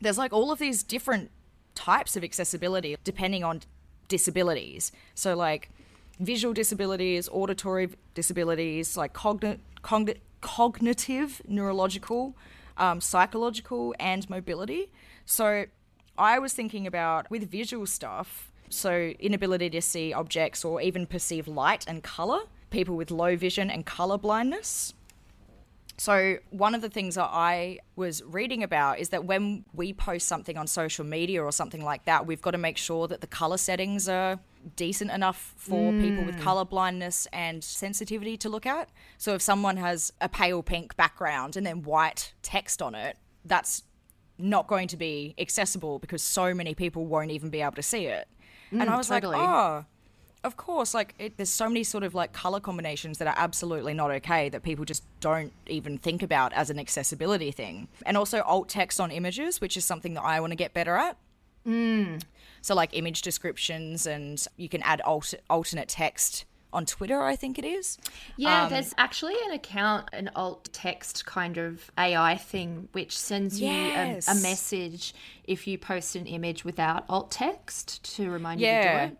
there's like all of these different types of accessibility depending on disabilities. So like visual disabilities, auditory disabilities, like cogni- cogni- cognitive, neurological, um, psychological, and mobility. So I was thinking about with visual stuff, so inability to see objects or even perceive light and color, people with low vision and color blindness. So, one of the things that I was reading about is that when we post something on social media or something like that, we've got to make sure that the color settings are decent enough for people with mm. color blindness and sensitivity to look at. So, if someone has a pale pink background and then white text on it, that's not going to be accessible because so many people won't even be able to see it. and mm, I was totally. like, oh, of course, like it, there's so many sort of like color combinations that are absolutely not okay that people just don't even think about as an accessibility thing. And also alt text on images, which is something that I want to get better at. So like image descriptions, and you can add alt- alternate text on Twitter. I think it is. Yeah, Um, there's actually an account, an alt text kind of AI thing, which sends you a, a message if you post an image without alt text to remind you to do it.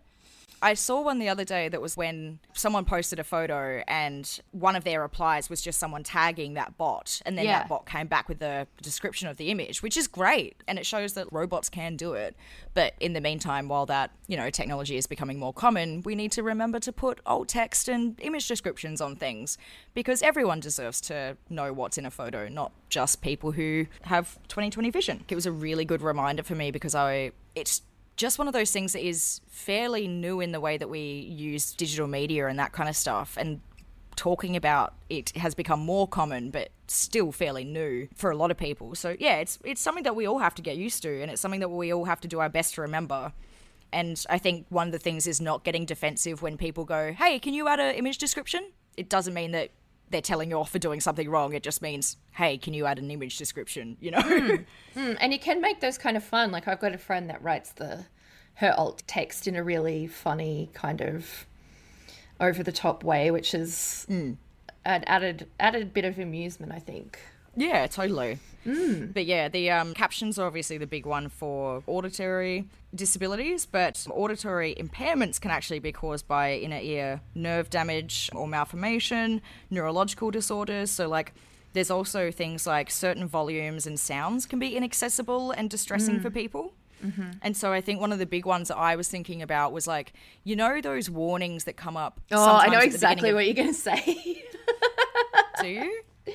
I saw one the other day that was when someone posted a photo and one of their replies was just someone tagging that bot and then Yeah. that bot came back with the description of the image, which is great and it shows that robots can do it. But in the meantime, while that, you know, technology is becoming more common, we need to remember to put alt text and image descriptions on things because everyone deserves to know what's in a photo, not just people who have 20/20 vision. It was a really good reminder for me because I it's just one of those things that is fairly new in the way that we use digital media and that kind of stuff. And talking about it has become more common, but still fairly new for a lot of people. So yeah, it's it's something that we all have to get used to, and it's something that we all have to do our best to remember. And I think one of the things is not getting defensive when people go, "Hey, can you add an image description?" It doesn't mean that they're telling you off for doing something wrong. It just means, "Hey, can you add an image description?" You know. Mm, and you can make those kind of fun. Like I've got a friend that writes the her alt text in a really funny kind of over the top way, which is an added added bit of amusement, I think. Yeah, totally. Mm. But yeah, the um, captions are obviously the big one for auditory disabilities, but auditory impairments can actually be caused by inner ear nerve damage or malformation, neurological disorders. So, like, there's also things like certain volumes and sounds can be inaccessible and distressing for mm. people. Mm-hmm. And so I think one of the big ones that I was thinking about was like, you know, those warnings that come up. Oh, I know exactly what you're going to say. Do you?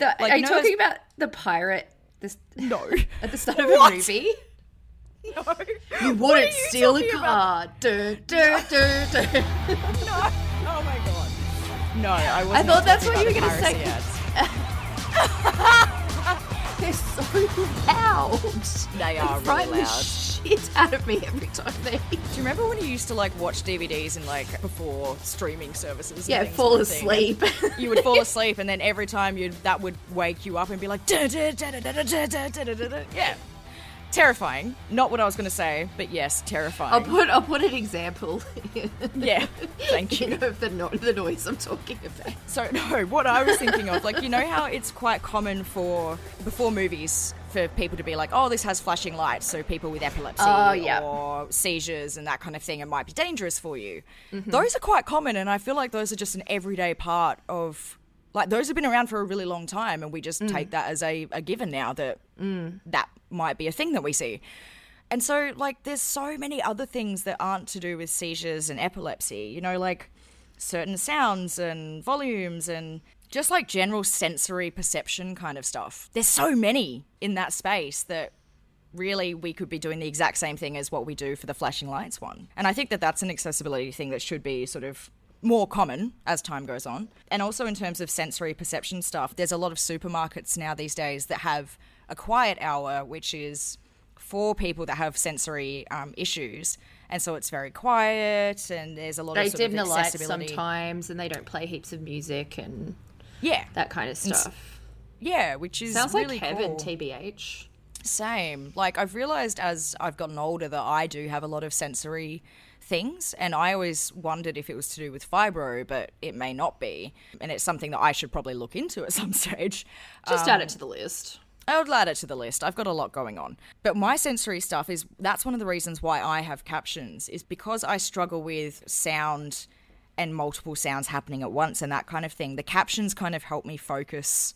The- Like, are you know talking about the pirate This No. at the start of What? a movie. no. You wouldn't steal a car. Duh, duh, duh, duh. No. Oh my god. No, I was I thought that's what you were gonna say. They're so loud. They are really loud shit out of me every time they. Do you remember when you used to like watch DVDs and like before streaming services? yeah, fall asleep. You would fall asleep, and then every time you that would wake you up and be like, yeah. Terrifying. Not what I was going to say, but yes, terrifying. I'll put I'll put an example. yeah, thank you. you know, the, no- the noise I'm talking about. So no, what I was thinking of, like you know how it's quite common for before movies for people to be like, oh, this has flashing lights, so people with epilepsy Oh, yeah. or seizures and that kind of thing, it might be dangerous for you. Mm-hmm. Those are quite common, and I feel like those are just an everyday part of. Like those have been around for a really long time, and we just Mm. take that as a, a given now that that might be a thing that we see. And so, like, there's so many other things that aren't to do with seizures and epilepsy. You know, like certain sounds and volumes and just like general sensory perception kind of stuff. There's so many in that space that really we could be doing the exact same thing as what we do for the flashing lights one. And I think that that's an accessibility thing that should be sort of more common as time goes on. And also in terms of sensory perception stuff, there's a lot of supermarkets now these days that have a quiet hour, which is for people that have sensory um, issues. And so it's very quiet, and there's a lot They of sort dim of the lights sometimes, and they don't play heaps of music and Yeah, that kind of stuff. yeah, which is Sounds really like heaven, cool. tbh. Same. Like I've realized as I've gotten older that I do have a lot of sensory things and I always wondered if it was to do with fibro, but it may not be. And it's something that I should probably look into at some stage. Just add it um, to the list. I would add it to the list. I've got a lot going on. But my sensory stuff is that's one of the reasons why I have captions is because I struggle with sound and multiple sounds happening at once and that kind of thing. The captions kind of help me focus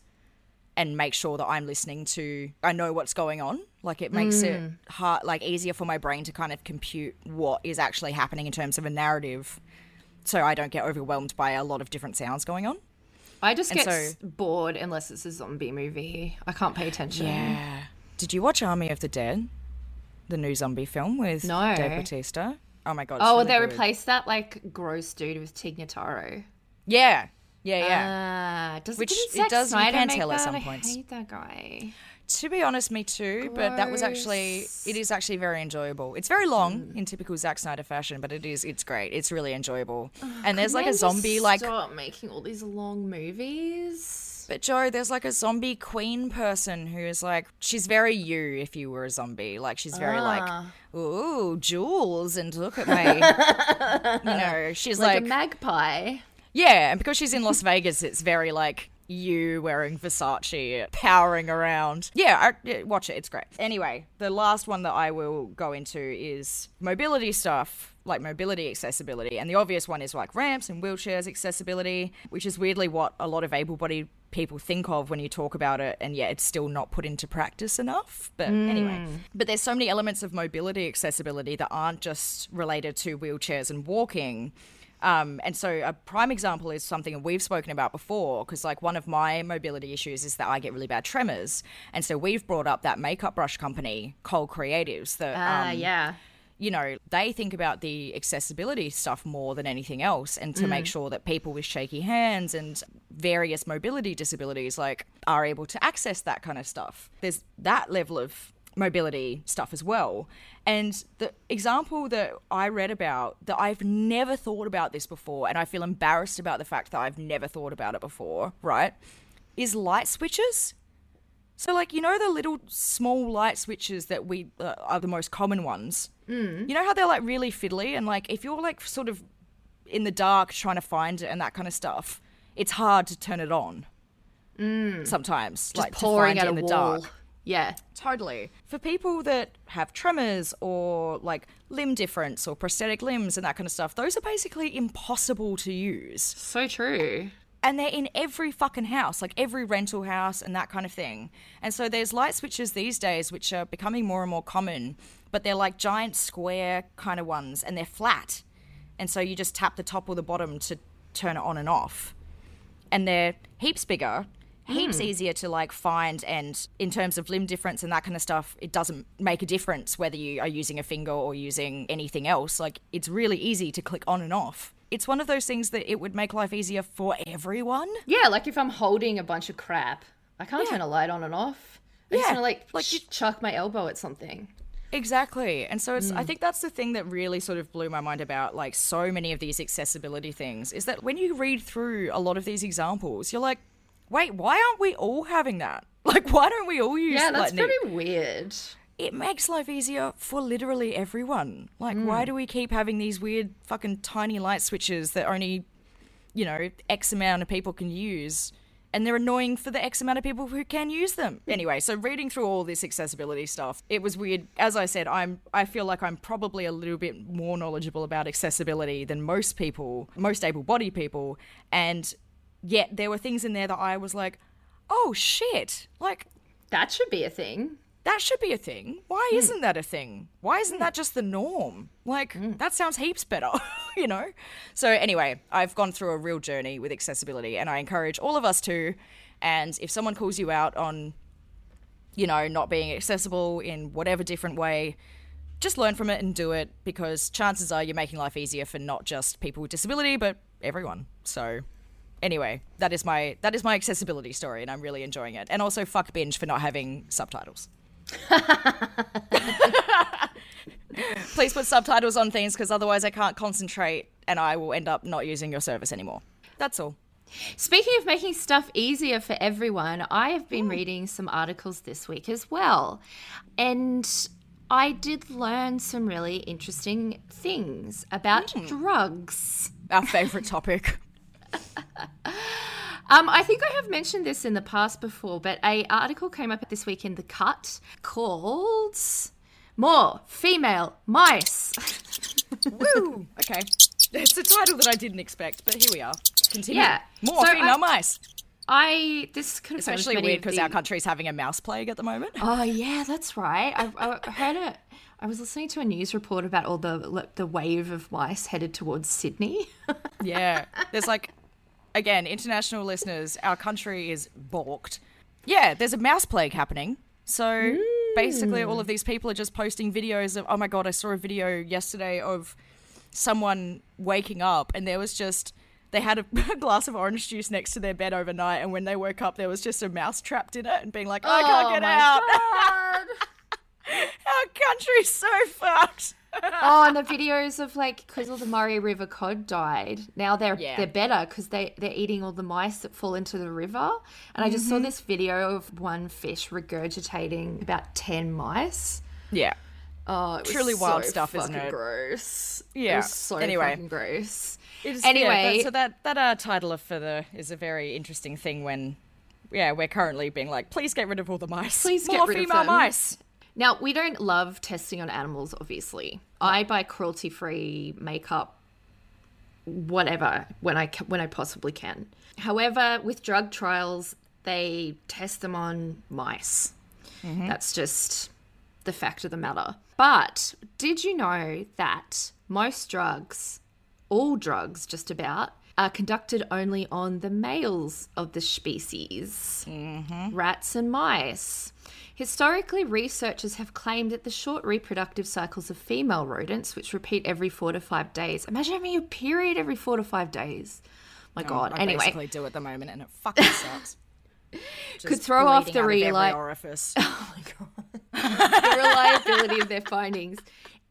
and make sure that I'm listening to I know what's going on. Like it makes it mm. hard like easier for my brain to kind of compute what is actually happening in terms of a narrative so I don't get overwhelmed by a lot of different sounds going on. I just And get so- bored unless it's a zombie movie. I can't pay attention. Yeah. Did you watch Army of the Dead? The new zombie film with No. Dave Bautista? Oh my god. Oh, really they good. replaced that like gross dude with Tig Notaro. Yeah. Yeah, yeah. Ah, does Which it does- you can tell at that? some I points. hate that guy. to be honest, me too, but that was actually it is actually very enjoyable. It's very long in typical Zack Snyder fashion, but it is it's great. It's really enjoyable. and there's like a zombie like stop making all these long movies. But Joe, there's like a zombie queen person who is like she's very you if you were a zombie. Like she's very like, Ah. ooh, jewels and look at me. you know, she's Like, like, a magpie. Yeah, and because she's in Las Vegas, it's very like you wearing Versace, powering around. Yeah, I, yeah, watch it. It's great. Anyway, the last one that I will go into is mobility stuff, like mobility accessibility. And the obvious one is like ramps and wheelchairs accessibility, which is weirdly what a lot of able bodied people think of when you talk about it. And yet it's still not put into practice enough. But anyway, but there's so many elements of mobility accessibility that aren't just related to wheelchairs and walking. Um, and so a prime example is something we've spoken about before, because like one of my mobility issues is that I get really bad tremors, and so we've brought up that makeup brush company, Kohl Kreatives, that Ah, um, yeah. You know they think about the accessibility stuff more than anything else, and to make sure that people with shaky hands and various mobility disabilities like are able to access that kind of stuff. There's that level of mobility stuff as well. And the example that I read about that I've never thought about this before, and I feel embarrassed about the fact that I've never thought about it before, right? Is light switches. So, like, you know, the little small light switches that we uh, are the most common ones. Mm. You know how they're like really fiddly, and like if you're like sort of in the dark trying to find it and that kind of stuff, it's hard to turn it on. Mm. Sometimes, Just like pouring out in the wall. dark. Yeah. Totally. For people that have tremors or like limb difference or prosthetic limbs and that kind of stuff, those are basically impossible to use. So true. And they're in every fucking house, like every rental house and that kind of thing. And so there's light switches these days which are becoming more and more common, but they're like giant square kind of ones and they're flat. And so you just tap the top or the bottom to turn it on and off. And they're heaps bigger heaps hmm. easier to like find and in terms of limb difference and that kind of stuff it doesn't make a difference whether you are using a finger or using anything else like it's really easy to click on and off it's one of those things that it would make life easier for everyone Yeah, like if I'm holding a bunch of crap, I can't turn a light on and off. I just want to like, like sh- you- chuck my elbow at something. Exactly. And so it's I mm. think that's the thing that really sort of blew my mind about like so many of these accessibility things is that when you read through a lot of these examples, you're like, wait, why aren't we all having that? Like why don't we all use Yeah, that's Lightning? pretty weird. It makes life easier for literally everyone. Like why mm. do we keep having these weird fucking tiny light switches that only, you know, X amount of people can use? And they're annoying for the X amount of people who can use them. Hmm. Anyway, so reading through all this accessibility stuff, it was weird. As I said, I'm I feel like I'm probably a little bit more knowledgeable about accessibility than most people, most able-bodied people, and yet there were things in there that I was like, "Oh shit." Like That should be a thing. That should be a thing. Why hmm. isn't that a thing? Why isn't hmm. that just the norm? Like, hmm. that sounds heaps better, you know? So, anyway, I've gone through a real journey with accessibility, and I encourage all of us to. And if someone calls you out on, you know, not being accessible in whatever different way, just learn from it and do it because chances are you're making life easier for not just people with disability, but everyone. So, anyway, that is my that is my accessibility story, and I'm really enjoying it. And also, fuck binge for not having subtitles. Please put subtitles on things because otherwise I can't concentrate and I will end up not using your service anymore. That's all. Speaking of making stuff easier for everyone, I have been hmm. reading some articles this week as well. And I did learn some really interesting things about hmm. drugs. Our favorite topic. Um, I think I have mentioned this in the past before, but a article came up this week in the Cut called "More Female Mice." Woo! Okay. It's a title that I didn't expect, but here we are. Continue. Yeah. More So female I- mice. I this confirms Especially weird because the- our country's having a mouse plague at the moment. Oh yeah, that's right. I, I heard it. I was listening to a news report about all the the wave of mice headed towards Sydney. Yeah. There's like, again, international listeners, our country is balked. Yeah, there's a mouse plague happening. So basically, all of mm. these people are just posting videos of, oh my God, I saw a video yesterday of someone waking up and there was just. They had a glass of orange juice next to their bed overnight, and when they woke up, there was just a mouse trapped in it, and being like, "I can't oh get my out." Our country's so fucked. oh, and the videos of like because all the Murray River cod died. Now they're Yeah. they're better because they they're eating all the mice that fall into the river. And I just Mm-hmm. saw this video of one fish regurgitating about ten mice. Yeah. Oh, it was Truly wild stuff, isn't it? Gross. It Yeah. was so Anyway. fucking gross. It is, Anyway. yeah, so that that uh, title of for the is a very interesting thing when, yeah, we're currently being like, please get rid of all the mice. Please get rid of female them." mice. Now, we don't love testing on animals, obviously. I buy cruelty free makeup, whatever, when I, when I possibly can. However, with drug trials, they test them on mice. Mm-hmm. That's just the fact of the matter. But did you know that most drugs, all drugs just about, are conducted only on the males of the species? Mm-hmm. rats and mice. Historically, researchers have claimed that the short reproductive cycles of female rodents, which repeat every four to five days, imagine having a period every four to five days. My oh, God. I anyway, basically do at the moment, and it fucking sucks. could throw off the out of reli- orifice. Oh the reliability of their findings.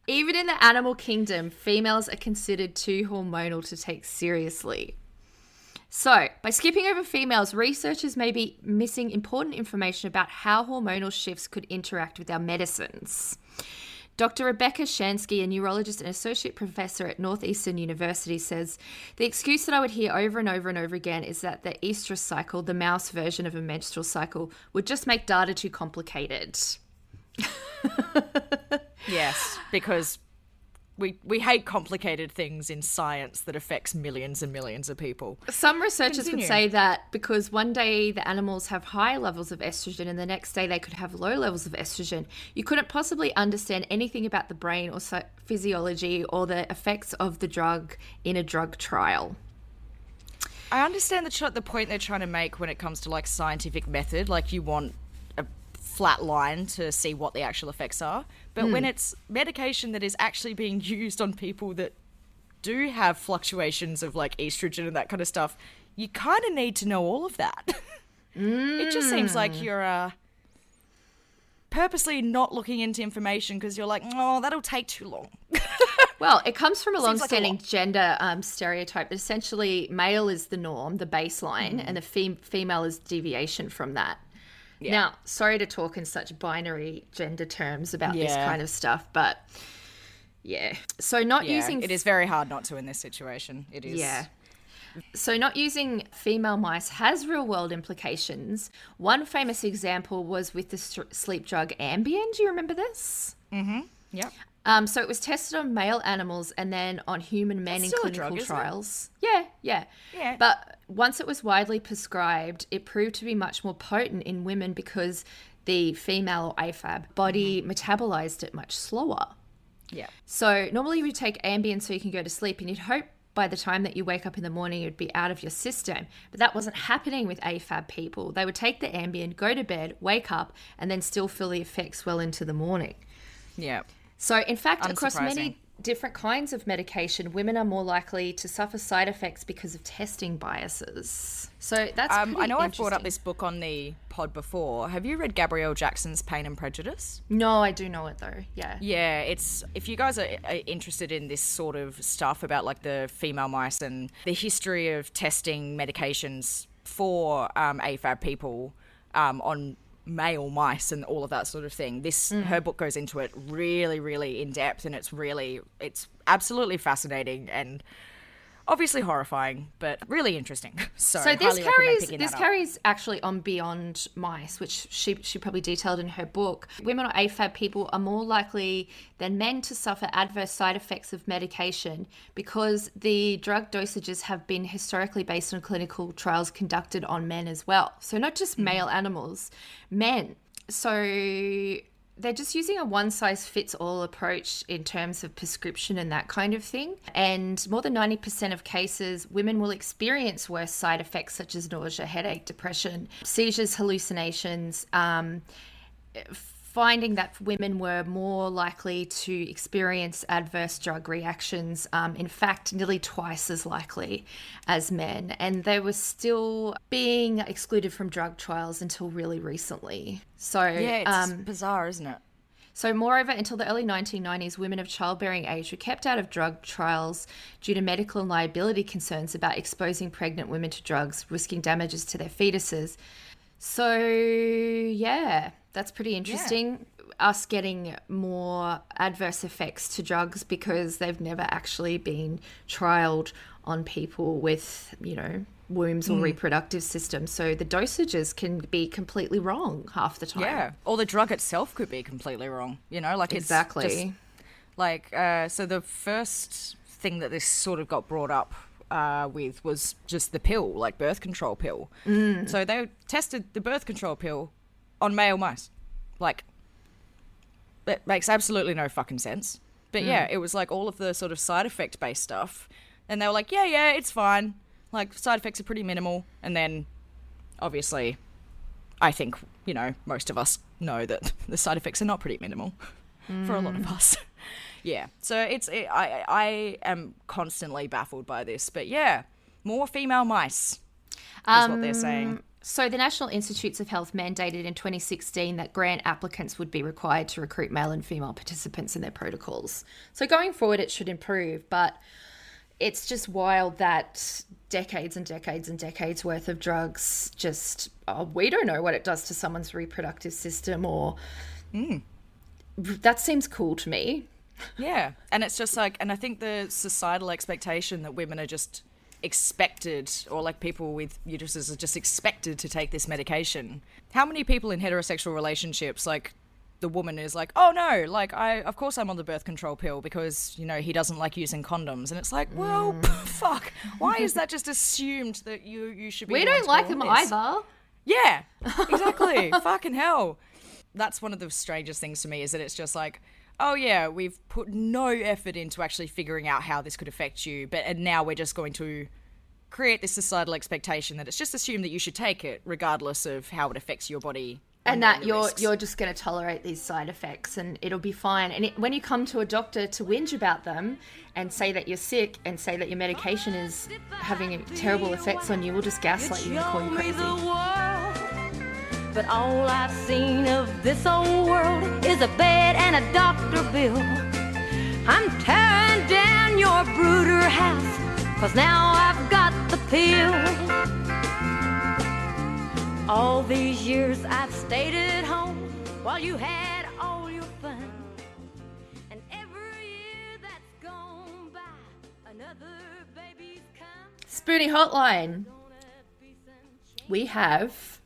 Even in the animal kingdom, females are considered too hormonal to take seriously. So, by skipping over females, researchers may be missing important information about how hormonal shifts could interact with our medicines. Dr. Rebecca Shansky, a neurologist and associate professor at Northeastern University, says the excuse that I would hear over and over and over again is that the estrus cycle, the mouse version of a menstrual cycle, would just make data too complicated. yes, because we we hate complicated things in science that affects millions and millions of people. Some researchers Continue. would say that because one day the animals have high levels of estrogen and the next day they could have low levels of estrogen, you couldn't possibly understand anything about the brain or physiology or the effects of the drug in a drug trial. I understand the the point they're trying to make when it comes to like scientific method. Like you want flat line to see what the actual effects are, but when it's medication that is actually being used on people that do have fluctuations of like estrogen and that kind of stuff, you kind of need to know all of that. it just seems like you're uh, purposely not looking into information because you're like, oh, that'll take too long. Well, it comes from a Seems long-standing lot. gender um, stereotype. That essentially, male is the norm, the baseline, Mm-hmm. and the fem- female is deviation from that. Now, sorry to talk in such binary gender terms about this kind of stuff, but yeah. So not Yeah, using it is very hard not to in this situation. It is. Yeah. So, not using female mice has real world implications. One famous example was with the sleep drug Ambien. Do you remember this? Mm hmm. Yep. Um, so, it was tested on male animals and then on human men in clinical drug, trials. Yeah, yeah. Yeah. But once it was widely prescribed, it proved to be much more potent in women because the female or AFAB body Mm-hmm. metabolized it much slower. Yeah. So normally you take Ambien so you can go to sleep, and you'd hope by the time that you wake up in the morning it'd be out of your system. But that wasn't happening with AFAB people. They would take the Ambien, go to bed, wake up, and then still feel the effects well into the morning. Yeah. So, in fact, across many different kinds of medication, women are more likely to suffer side effects because of testing biases. So that's Um, I know I've brought up this book on the pod before. Have you read Gabrielle Jackson's Pain and Prejudice? No, I do know it though. Yeah. Yeah, it's if you guys are, are interested in this sort of stuff about like the female mice and the history of testing medications for um, AFAB people um, on male mice and all of that sort of thing. This mm-hmm. her book goes into it really, really in depth, and it's really it's absolutely fascinating and obviously horrifying, but really interesting. So, So this carries this carries actually on beyond mice, which she she probably detailed in her book. Women or AFAB people are more likely than men to suffer adverse side effects of medication because the drug dosages have been historically based on clinical trials conducted on men as well. So not just Mm-hmm. male animals, men. So they're just using a one size fits all approach in terms of prescription and that kind of thing. And more than 90% of cases, women will experience worse side effects such as nausea, headache, depression, seizures, hallucinations. Um, finding that women were more likely to experience adverse drug reactions, um, in fact, nearly twice as likely as men. And they were still being excluded from drug trials until really recently. So, Yeah, it's um, bizarre, isn't it? so, moreover, until the early 1990s, women of childbearing age were kept out of drug trials due to medical and liability concerns about exposing pregnant women to drugs, risking damages to their fetuses. So, yeah, that's pretty interesting. Us getting more adverse effects to drugs because they've never actually been trialed on people with, you know, wombs or reproductive systems. So the dosages can be completely wrong half the time. Yeah, or the drug itself could be completely wrong. You know, like just- Exactly. like uh, so the first thing that this sort of got brought up uh, with was just the pill, like birth control pill. Mm. So they tested the birth control pill on male mice. Like, that makes absolutely no fucking sense. But yeah, it was like all of the sort of side effect based stuff, and they were like, yeah, yeah, it's fine. Like side effects are pretty minimal, and then obviously I think, you know, most of us know that the side effects are not pretty minimal for a lot of us. Yeah. So it's, it, I, I am constantly baffled by this. But yeah, more female mice is what they're saying. Um, so, the National Institutes of Health mandated in 2016 that grant applicants would be required to recruit male and female participants in their protocols. So, going forward, it should improve, but it's just wild that decades and decades and decades worth of drugs just, oh, we don't know what it does to someone's reproductive system, or hmm. that seems cool to me. Yeah. And it's just like, and I think the societal expectation that women are just expected, or like people with uteruses are just expected to take this medication. How many people in heterosexual relationships, like, the woman is like, oh no, like I, of course I'm on the birth control pill because you know he doesn't like using condoms, and it's like, well, mm. fuck, why is that just assumed that you you should be? We don't like them this? either. Yeah, exactly. Fucking hell. That's one of the strangest things to me is that it's just like, oh yeah, we've put no effort into actually figuring out how this could affect you, but and now we're just going to create this societal expectation that it's just assumed that you should take it regardless of how it affects your body and the- that you're risks. you're just going to tolerate these side effects and it'll be fine. And it, when you come to a doctor to whinge about them and say that you're sick and say that your medication is having terrible effects on you we'll just gaslight you and call you crazy But all I've seen of this old world is a bed and a doctor bill. I'm tearing down your brooder house, cause now I've got the pill. All these years I've stayed at home while you had all your fun. And every year that's gone by, another baby's come. Spoonie Hotline. We have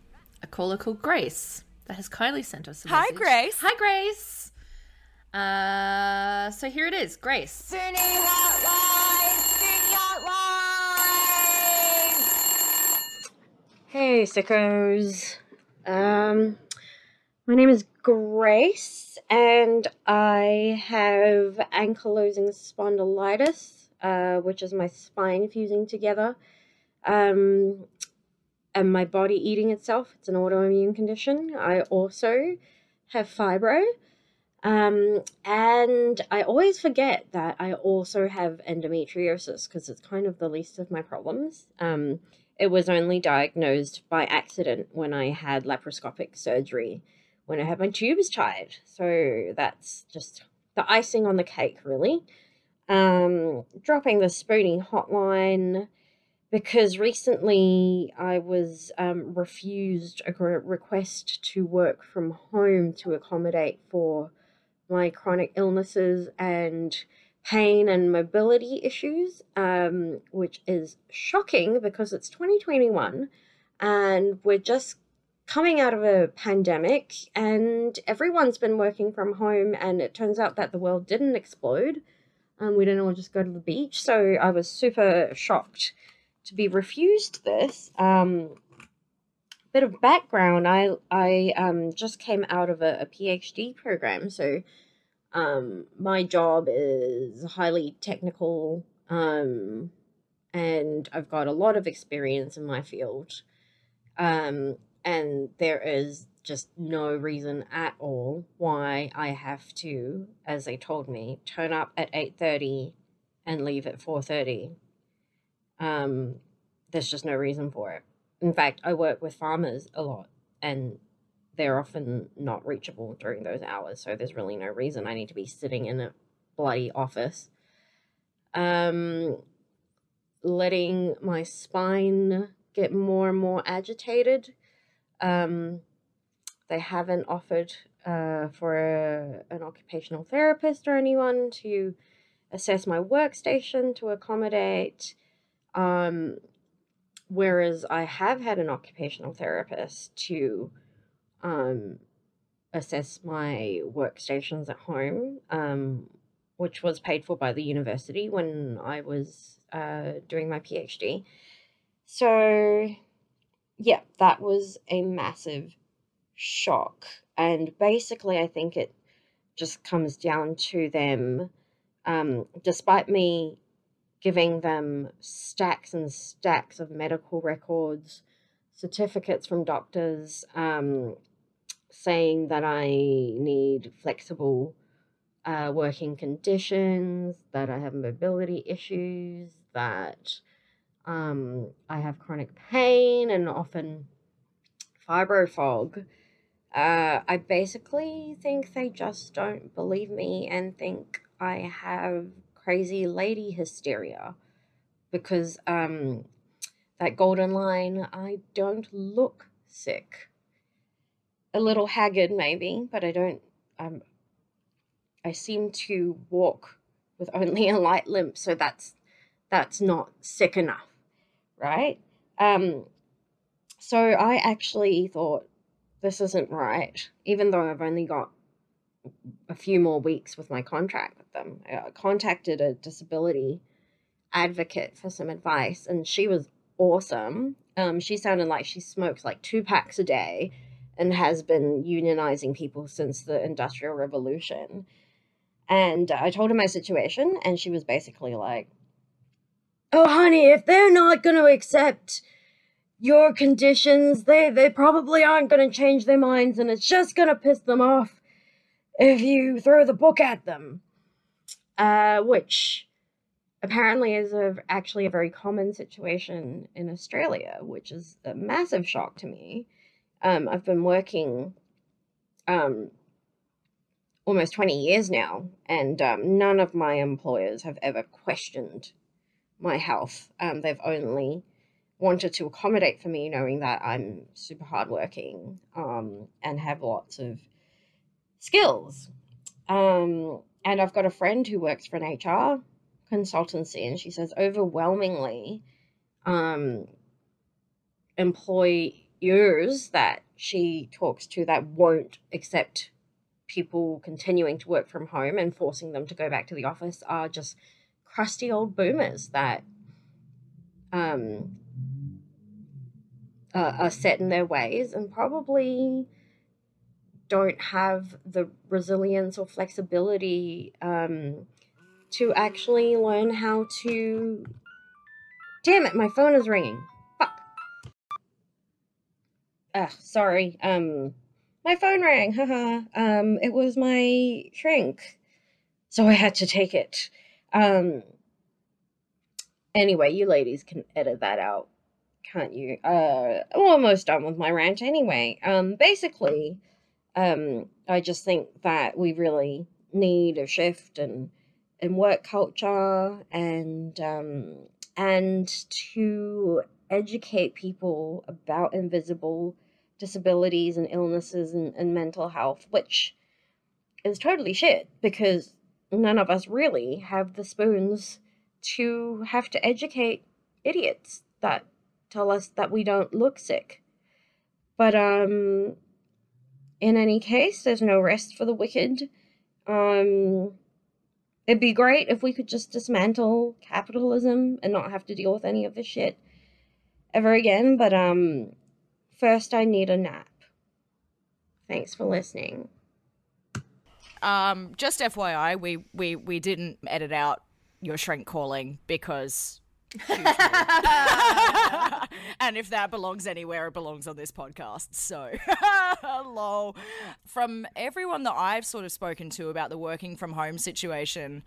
a caller called Grace that has kindly sent us a Hi, message. Grace. Hi, Grace. Uh, so here it is, Grace. Hey, sickos. Um, my name is Grace, and I have ankylosing spondylitis, uh, which is my spine fusing together, um, and my body eating itself. It's an autoimmune condition. I also have fibro, um, and I always forget that I also have endometriosis because it's kind of the least of my problems. Um, it was only diagnosed by accident when I had laparoscopic surgery when I had my tubes tied. So that's just the icing on the cake, really. Um, dropping the spoonie hotline because recently I was um, refused a request to work from home to accommodate for my chronic illnesses and pain and mobility issues, um, which is shocking because it's 2021 and we're just coming out of a pandemic and everyone's been working from home and it turns out that the world didn't explode. Um, we didn't all just go to the beach. So I was super shocked to be refused this. Um, bit of background I, I um, just came out of a, a PhD program. So um, my job is highly technical um, and I've got a lot of experience in my field. Um, and there is just no reason at all why I have to, as they told me, turn up at 8.30 and leave at 4.30. Um, there's just no reason for it. In fact, I work with farmers a lot and they're often not reachable during those hours, so there's really no reason I need to be sitting in a bloody office. Um, letting my spine get more and more agitated. Um, they haven't offered uh, for a, an occupational therapist or anyone to assess my workstation to accommodate. Um, whereas I have had an occupational therapist to um, assess my workstations at home, um, which was paid for by the university when I was uh, doing my PhD. So, yeah, that was a massive shock. And basically, I think it just comes down to them, um, despite me giving them stacks and stacks of medical records, certificates from doctors, um, saying that I need flexible uh, working conditions, that I have mobility issues, that um, I have chronic pain and often fibro fog. Uh, I basically think they just don't believe me and think I have crazy lady hysteria because um, that golden line, I don't look sick. A little haggard, maybe, but I don't. Um, I seem to walk with only a light limp, so that's that's not sick enough, right? Um, so I actually thought this isn't right, even though I've only got a few more weeks with my contract with them. I contacted a disability advocate for some advice, and she was awesome. Um, she sounded like she smokes like two packs a day and has been unionizing people since the Industrial Revolution. And I told her my situation, and she was basically like, oh, honey, if they're not going to accept your conditions, they, they probably aren't going to change their minds and it's just going to piss them off if you throw the book at them. Uh, which apparently is a, actually a very common situation in Australia, which is a massive shock to me. Um, I've been working um, almost 20 years now, and um, none of my employers have ever questioned my health. Um, they've only wanted to accommodate for me, knowing that I'm super hardworking um, and have lots of skills. Um, and I've got a friend who works for an HR consultancy, and she says overwhelmingly, um, employers that she talks to that won't accept people continuing to work from home and forcing them to go back to the office are just crusty old boomers that um, uh, are set in their ways and probably don't have the resilience or flexibility um, to actually learn how to. Damn it, my phone is ringing. Fuck. Ah, sorry. Um, my phone rang. Haha. um, it was my shrink, so I had to take it. Um. Anyway, you ladies can edit that out, can't you? Uh, I'm almost done with my rant anyway. Um, basically, um, I just think that we really need a shift and in work culture and um, and to educate people about invisible disabilities and illnesses and, and mental health, which is totally shit because none of us really have the spoons to have to educate idiots that tell us that we don't look sick. But um in any case, there's no rest for the wicked. Um it'd be great if we could just dismantle capitalism and not have to deal with any of this shit ever again, but um first I need a nap. Thanks for listening. Um, just FYI, we we we didn't edit out your shrink calling because. and if that belongs anywhere, it belongs on this podcast. So, lol. From everyone that I've sort of spoken to about the working from home situation,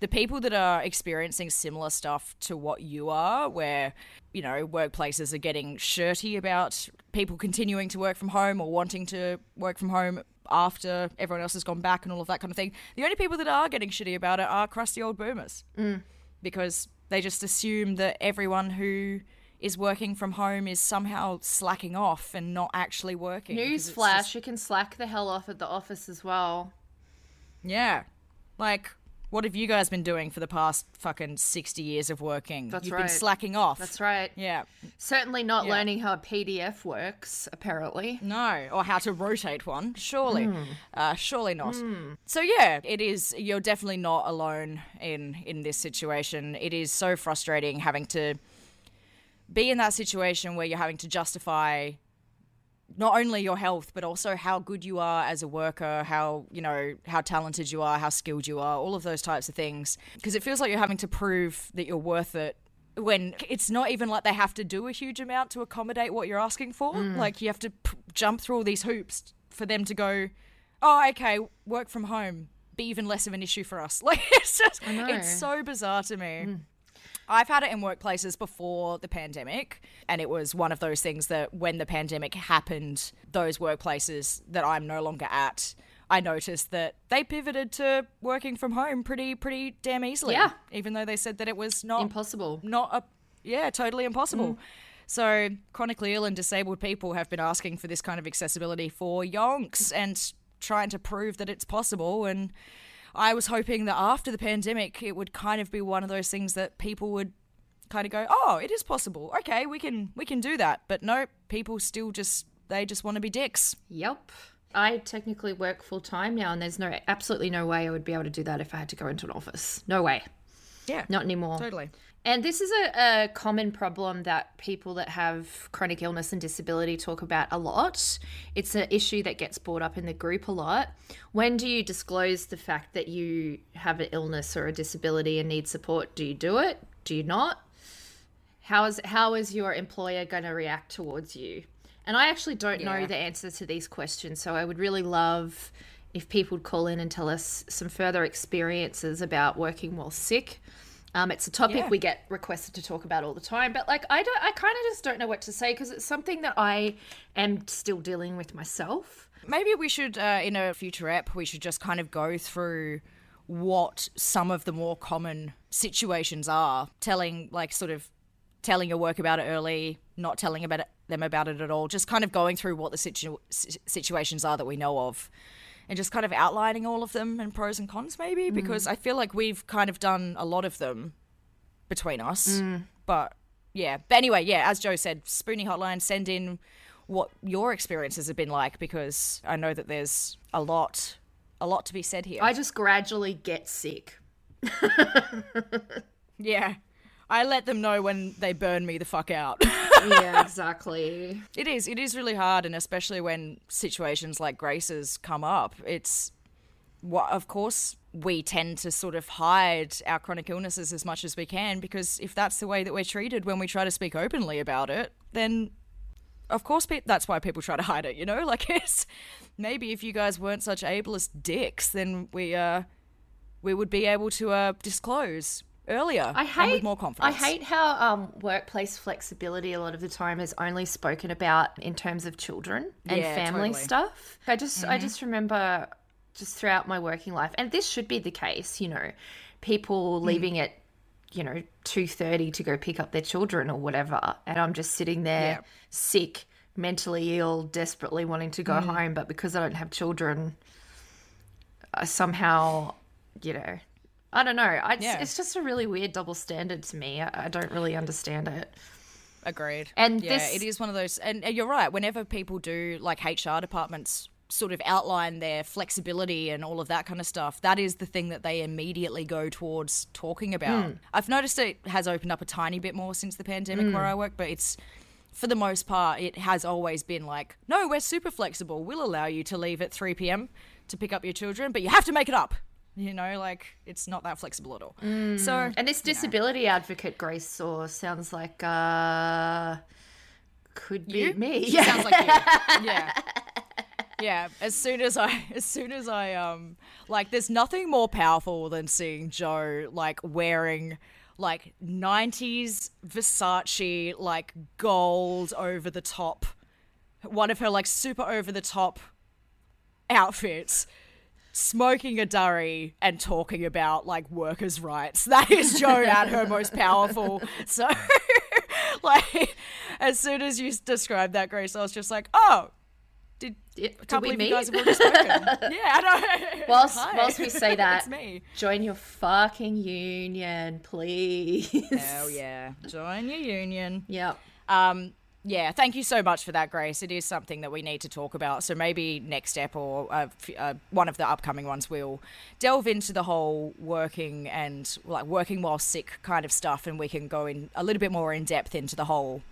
the people that are experiencing similar stuff to what you are, where, you know, workplaces are getting shirty about people continuing to work from home or wanting to work from home after everyone else has gone back and all of that kind of thing. The only people that are getting shitty about it are crusty old boomers. Mm. Because they just assume that everyone who is working from home is somehow slacking off and not actually working. Newsflash, just- you can slack the hell off at the office as well. Yeah. Like, what have you guys been doing for the past fucking 60 years of working? That's You've right. been slacking off. That's right. Yeah. Certainly not Yeah. learning how a PDF works, apparently. No, or how to rotate one. Surely, Hmm. uh, surely not. So yeah, it is. You're definitely not alone in in this situation. It is so frustrating having to be in that situation where you're having to justify not only your health but also how good you are as a worker how you know how talented you are how skilled you are all of those types of things. Because it feels like you're having to prove that you're worth it when it's not even like they have to do a huge amount to accommodate what you're asking for. Mm. Like you have to p- jump through all these hoops for them to go oh okay work from home be even less of an issue for us. Like it's just it's so bizarre to me mm. I've had it in workplaces before the pandemic, and it was one of those things that when the pandemic happened, those workplaces that I'm no longer at, I noticed that they pivoted to working from home pretty pretty damn easily. Yeah. Even though they said that it was not Impossible. not a yeah, totally impossible. Mm. So chronically ill and disabled people have been asking for this kind of accessibility for yonks and trying to prove that it's possible and I was hoping that after the pandemic it would kind of be one of those things that people would kind of go, "Oh, it is possible. Okay, we can we can do that." But no, people still just they just want to be dicks. Yep. I technically work full time now, and there's no absolutely no way I would be able to do that if I had to go into an office. No way. Yeah. Not anymore. Totally. And this is a, a common problem that people that have chronic illness and disability talk about a lot. It's an issue that gets brought up in the group a lot. When do you disclose the fact that you have an illness or a disability and need support? Do you do it? Do you not? How is how is your employer going to react towards you? And I actually don't know the answer to these questions, so I would really love if people would call in and tell us some further experiences about working while sick. Um, it's a topic Yeah. we get requested to talk about all the time, but like I don't, I kind of just don't know what to say because it's something that I am still dealing with myself. Maybe we should, uh, in a future app, we should just kind of go through what some of the more common situations are. Telling, like, sort of telling your work about it early, not telling about it, them about it at all. Just kind of going through what the situ- situations are that we know of. And just kind of outlining all of them and pros and cons, maybe, mm. because I feel like we've kind of done a lot of them between us. Mm. But yeah. But anyway, yeah, as Joe said, Spoonie Hotline, send in what your experiences have been like because I know that there's a lot a lot to be said here. I just gradually get sick. yeah. I let them know when they burn me the fuck out. Yeah, exactly. it is. It is really hard and especially when situations like Grace's come up. It's what of course we tend to sort of hide our chronic illnesses as much as we can because if that's the way that we're treated when we try to speak openly about it, then of course pe- that's why people try to hide it, you know? Like it's maybe if you guys weren't such ableist dicks, then we uh we would be able to uh disclose earlier I hate with more confidence. I hate how um, workplace flexibility a lot of the time is only spoken about in terms of children and Yeah, family totally. stuff. I just I mm-hmm. just remember just throughout my working life, and this should be the case, you know, people mm. leaving at you know two thirty to go pick up their children or whatever, and I'm just sitting there Yeah. sick, mentally ill, desperately wanting to go mm. home, but because I don't have children, I somehow, you know. I don't know. I, Yeah. It's just a really weird double standard to me. I, I don't really understand it. Agreed. And yeah, this- it is one of those. And you're right. Whenever people do like HR departments sort of outline their flexibility and all of that kind of stuff, that is the thing that they immediately go towards talking about. Hmm. I've noticed it has opened up a tiny bit more since the pandemic Hmm. where I work, but it's for the most part, it has always been like, no, we're super flexible. We'll allow you to leave at 3 p.m. to pick up your children, but you have to make it up. You know, like it's not that flexible at all. So, And this disability advocate, Grace Saw, sounds like uh could be You? me. She sounds like you. Yeah. Yeah. As soon as I as soon as I um like there's nothing more powerful than seeing Joe like wearing like 90s Versace like gold over the top one of her like super over the top outfits smoking a durry and talking about like workers' rights. That is Joe at her most powerful. So, like, as soon as you described that, Grace, I was just like, oh, did Did, I can't we meet? you guys have already spoken. yeah, I know. whilst, Hi. whilst we say that, join your fucking union, please. Hell yeah, join your union. Yep. Um, yeah, thank you so much for that, Grace. It is something that we need to talk about. So maybe next step or uh, f- uh, one of the upcoming ones, we'll delve into the whole working and like working while sick kind of stuff, and we can go in a little bit more in depth into the whole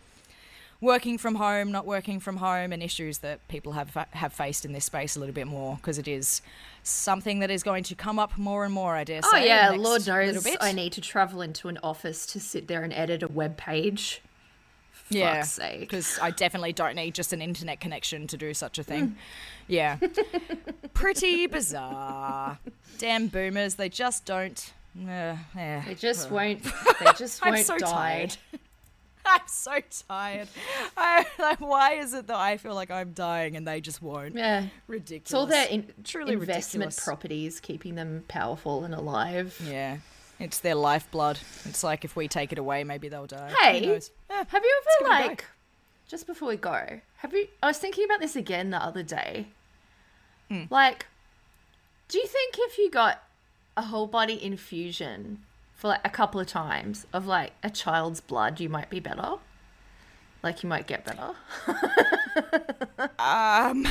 working from home, not working from home, and issues that people have have faced in this space a little bit more because it is something that is going to come up more and more. I dare Oh say. in yeah, Lord knows. I need to travel into an office to sit there and edit a web page. Yeah, because I definitely don't need just an internet connection to do such a Mm. thing. Yeah, pretty bizarre. Damn boomers, they just don't. Uh, yeah. They just won't. They just won't I'm so die. tired. I'm so tired. I, like, why is it that I feel like I'm dying and they just won't? Yeah. Ridiculous. It's all their in- Truly investment ridiculous. properties keeping them powerful and alive. Yeah, it's their lifeblood. It's like if we take it away, maybe they'll die. Hey? Eh, have you ever like just before we go? Have you? I was thinking about this again the other day. Hmm. Like, do you think if you got a whole body infusion for like a couple of times of like a child's blood, you might be better? Like you might get better. Um,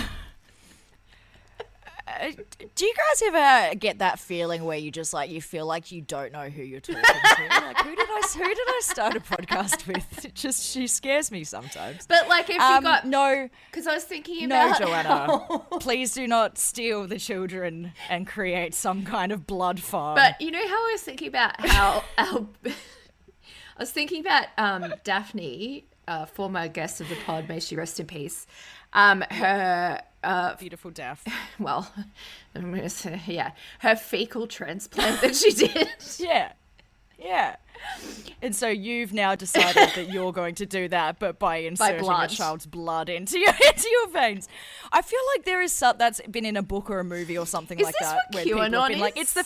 uh, do you guys ever get that feeling where you just like you feel like you don't know who you're talking to? Like who did I who did I start a podcast with? It just she scares me sometimes. But like if Um, you got no, because I was thinking no, about Joanna. how- Please do not steal the children and create some kind of blood farm. But you know how I was thinking about how our. I was thinking about um, Daphne, uh, former guest of the pod, may she rest in peace. Um, her, uh, Beautiful death. well, I'm gonna say, yeah, her fecal transplant that she did. Yeah. Yeah. And so you've now decided that you're going to do that, but by inserting a blood. child's blood into your into your veins. I feel like there is some that's been in a book or a movie or something Is like that where people have QAnon been like, it's the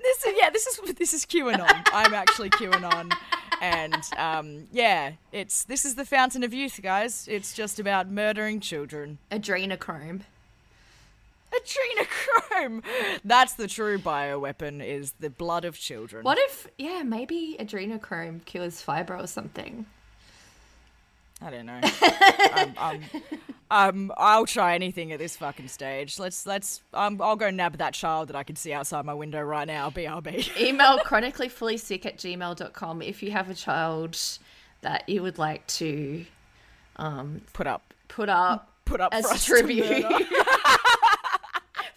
this is yeah, this is this is QAnon. I'm actually QAnon, and um, yeah, it's this is the fountain of youth, guys. It's just about murdering children. Adrenochrome. Adrenochrome. That's the true bioweapon. Is the blood of children. What if, yeah, maybe adrenochrome cures fibro or something? I don't know. um, um, um, I'll try anything at this fucking stage. Let's let's. Um, I'll go nab that child that I can see outside my window right now. BRB. Email chronicallyfullysick at gmail.com if you have a child that you would like to Put up. put up Put up as for us tribute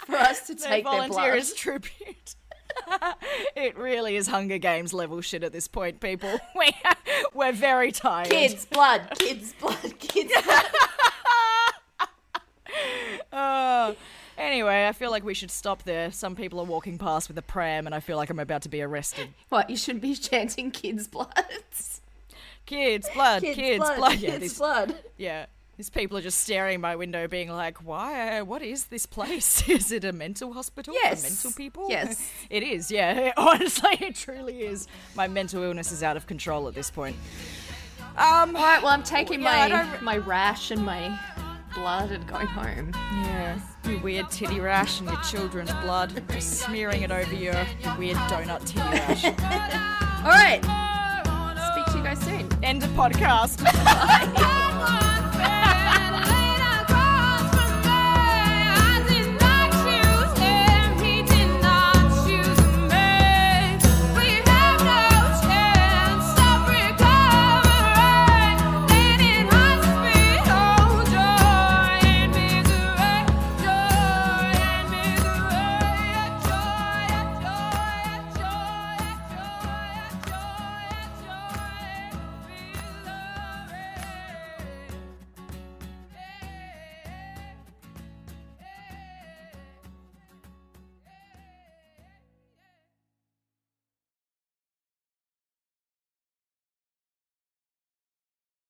for us to take their volunteer blood. as tribute. it really is Hunger Games level shit at this point, people. We we're very tired. Kids' blood, kids' blood, kids' blood. Uh, anyway, I feel like we should stop there. Some people are walking past with a pram, and I feel like I'm about to be arrested. What, you shouldn't be chanting kids' blood? Kids, blood, kids, blood. Yeah, kids' this- blood. Yeah. These people are just staring my window, being like, "Why? What is this place? Is it a mental hospital Yes. for mental people?" Yes. it is. Yeah, honestly, it truly is. My mental illness is out of control at this point. Um. All right, well, I'm taking Yeah, my, my rash and my blood and going home. Yeah. Your weird titty rash and your children's blood, just smearing it over your weird donut titty rash. All right. Speak to you guys soon. End of podcast.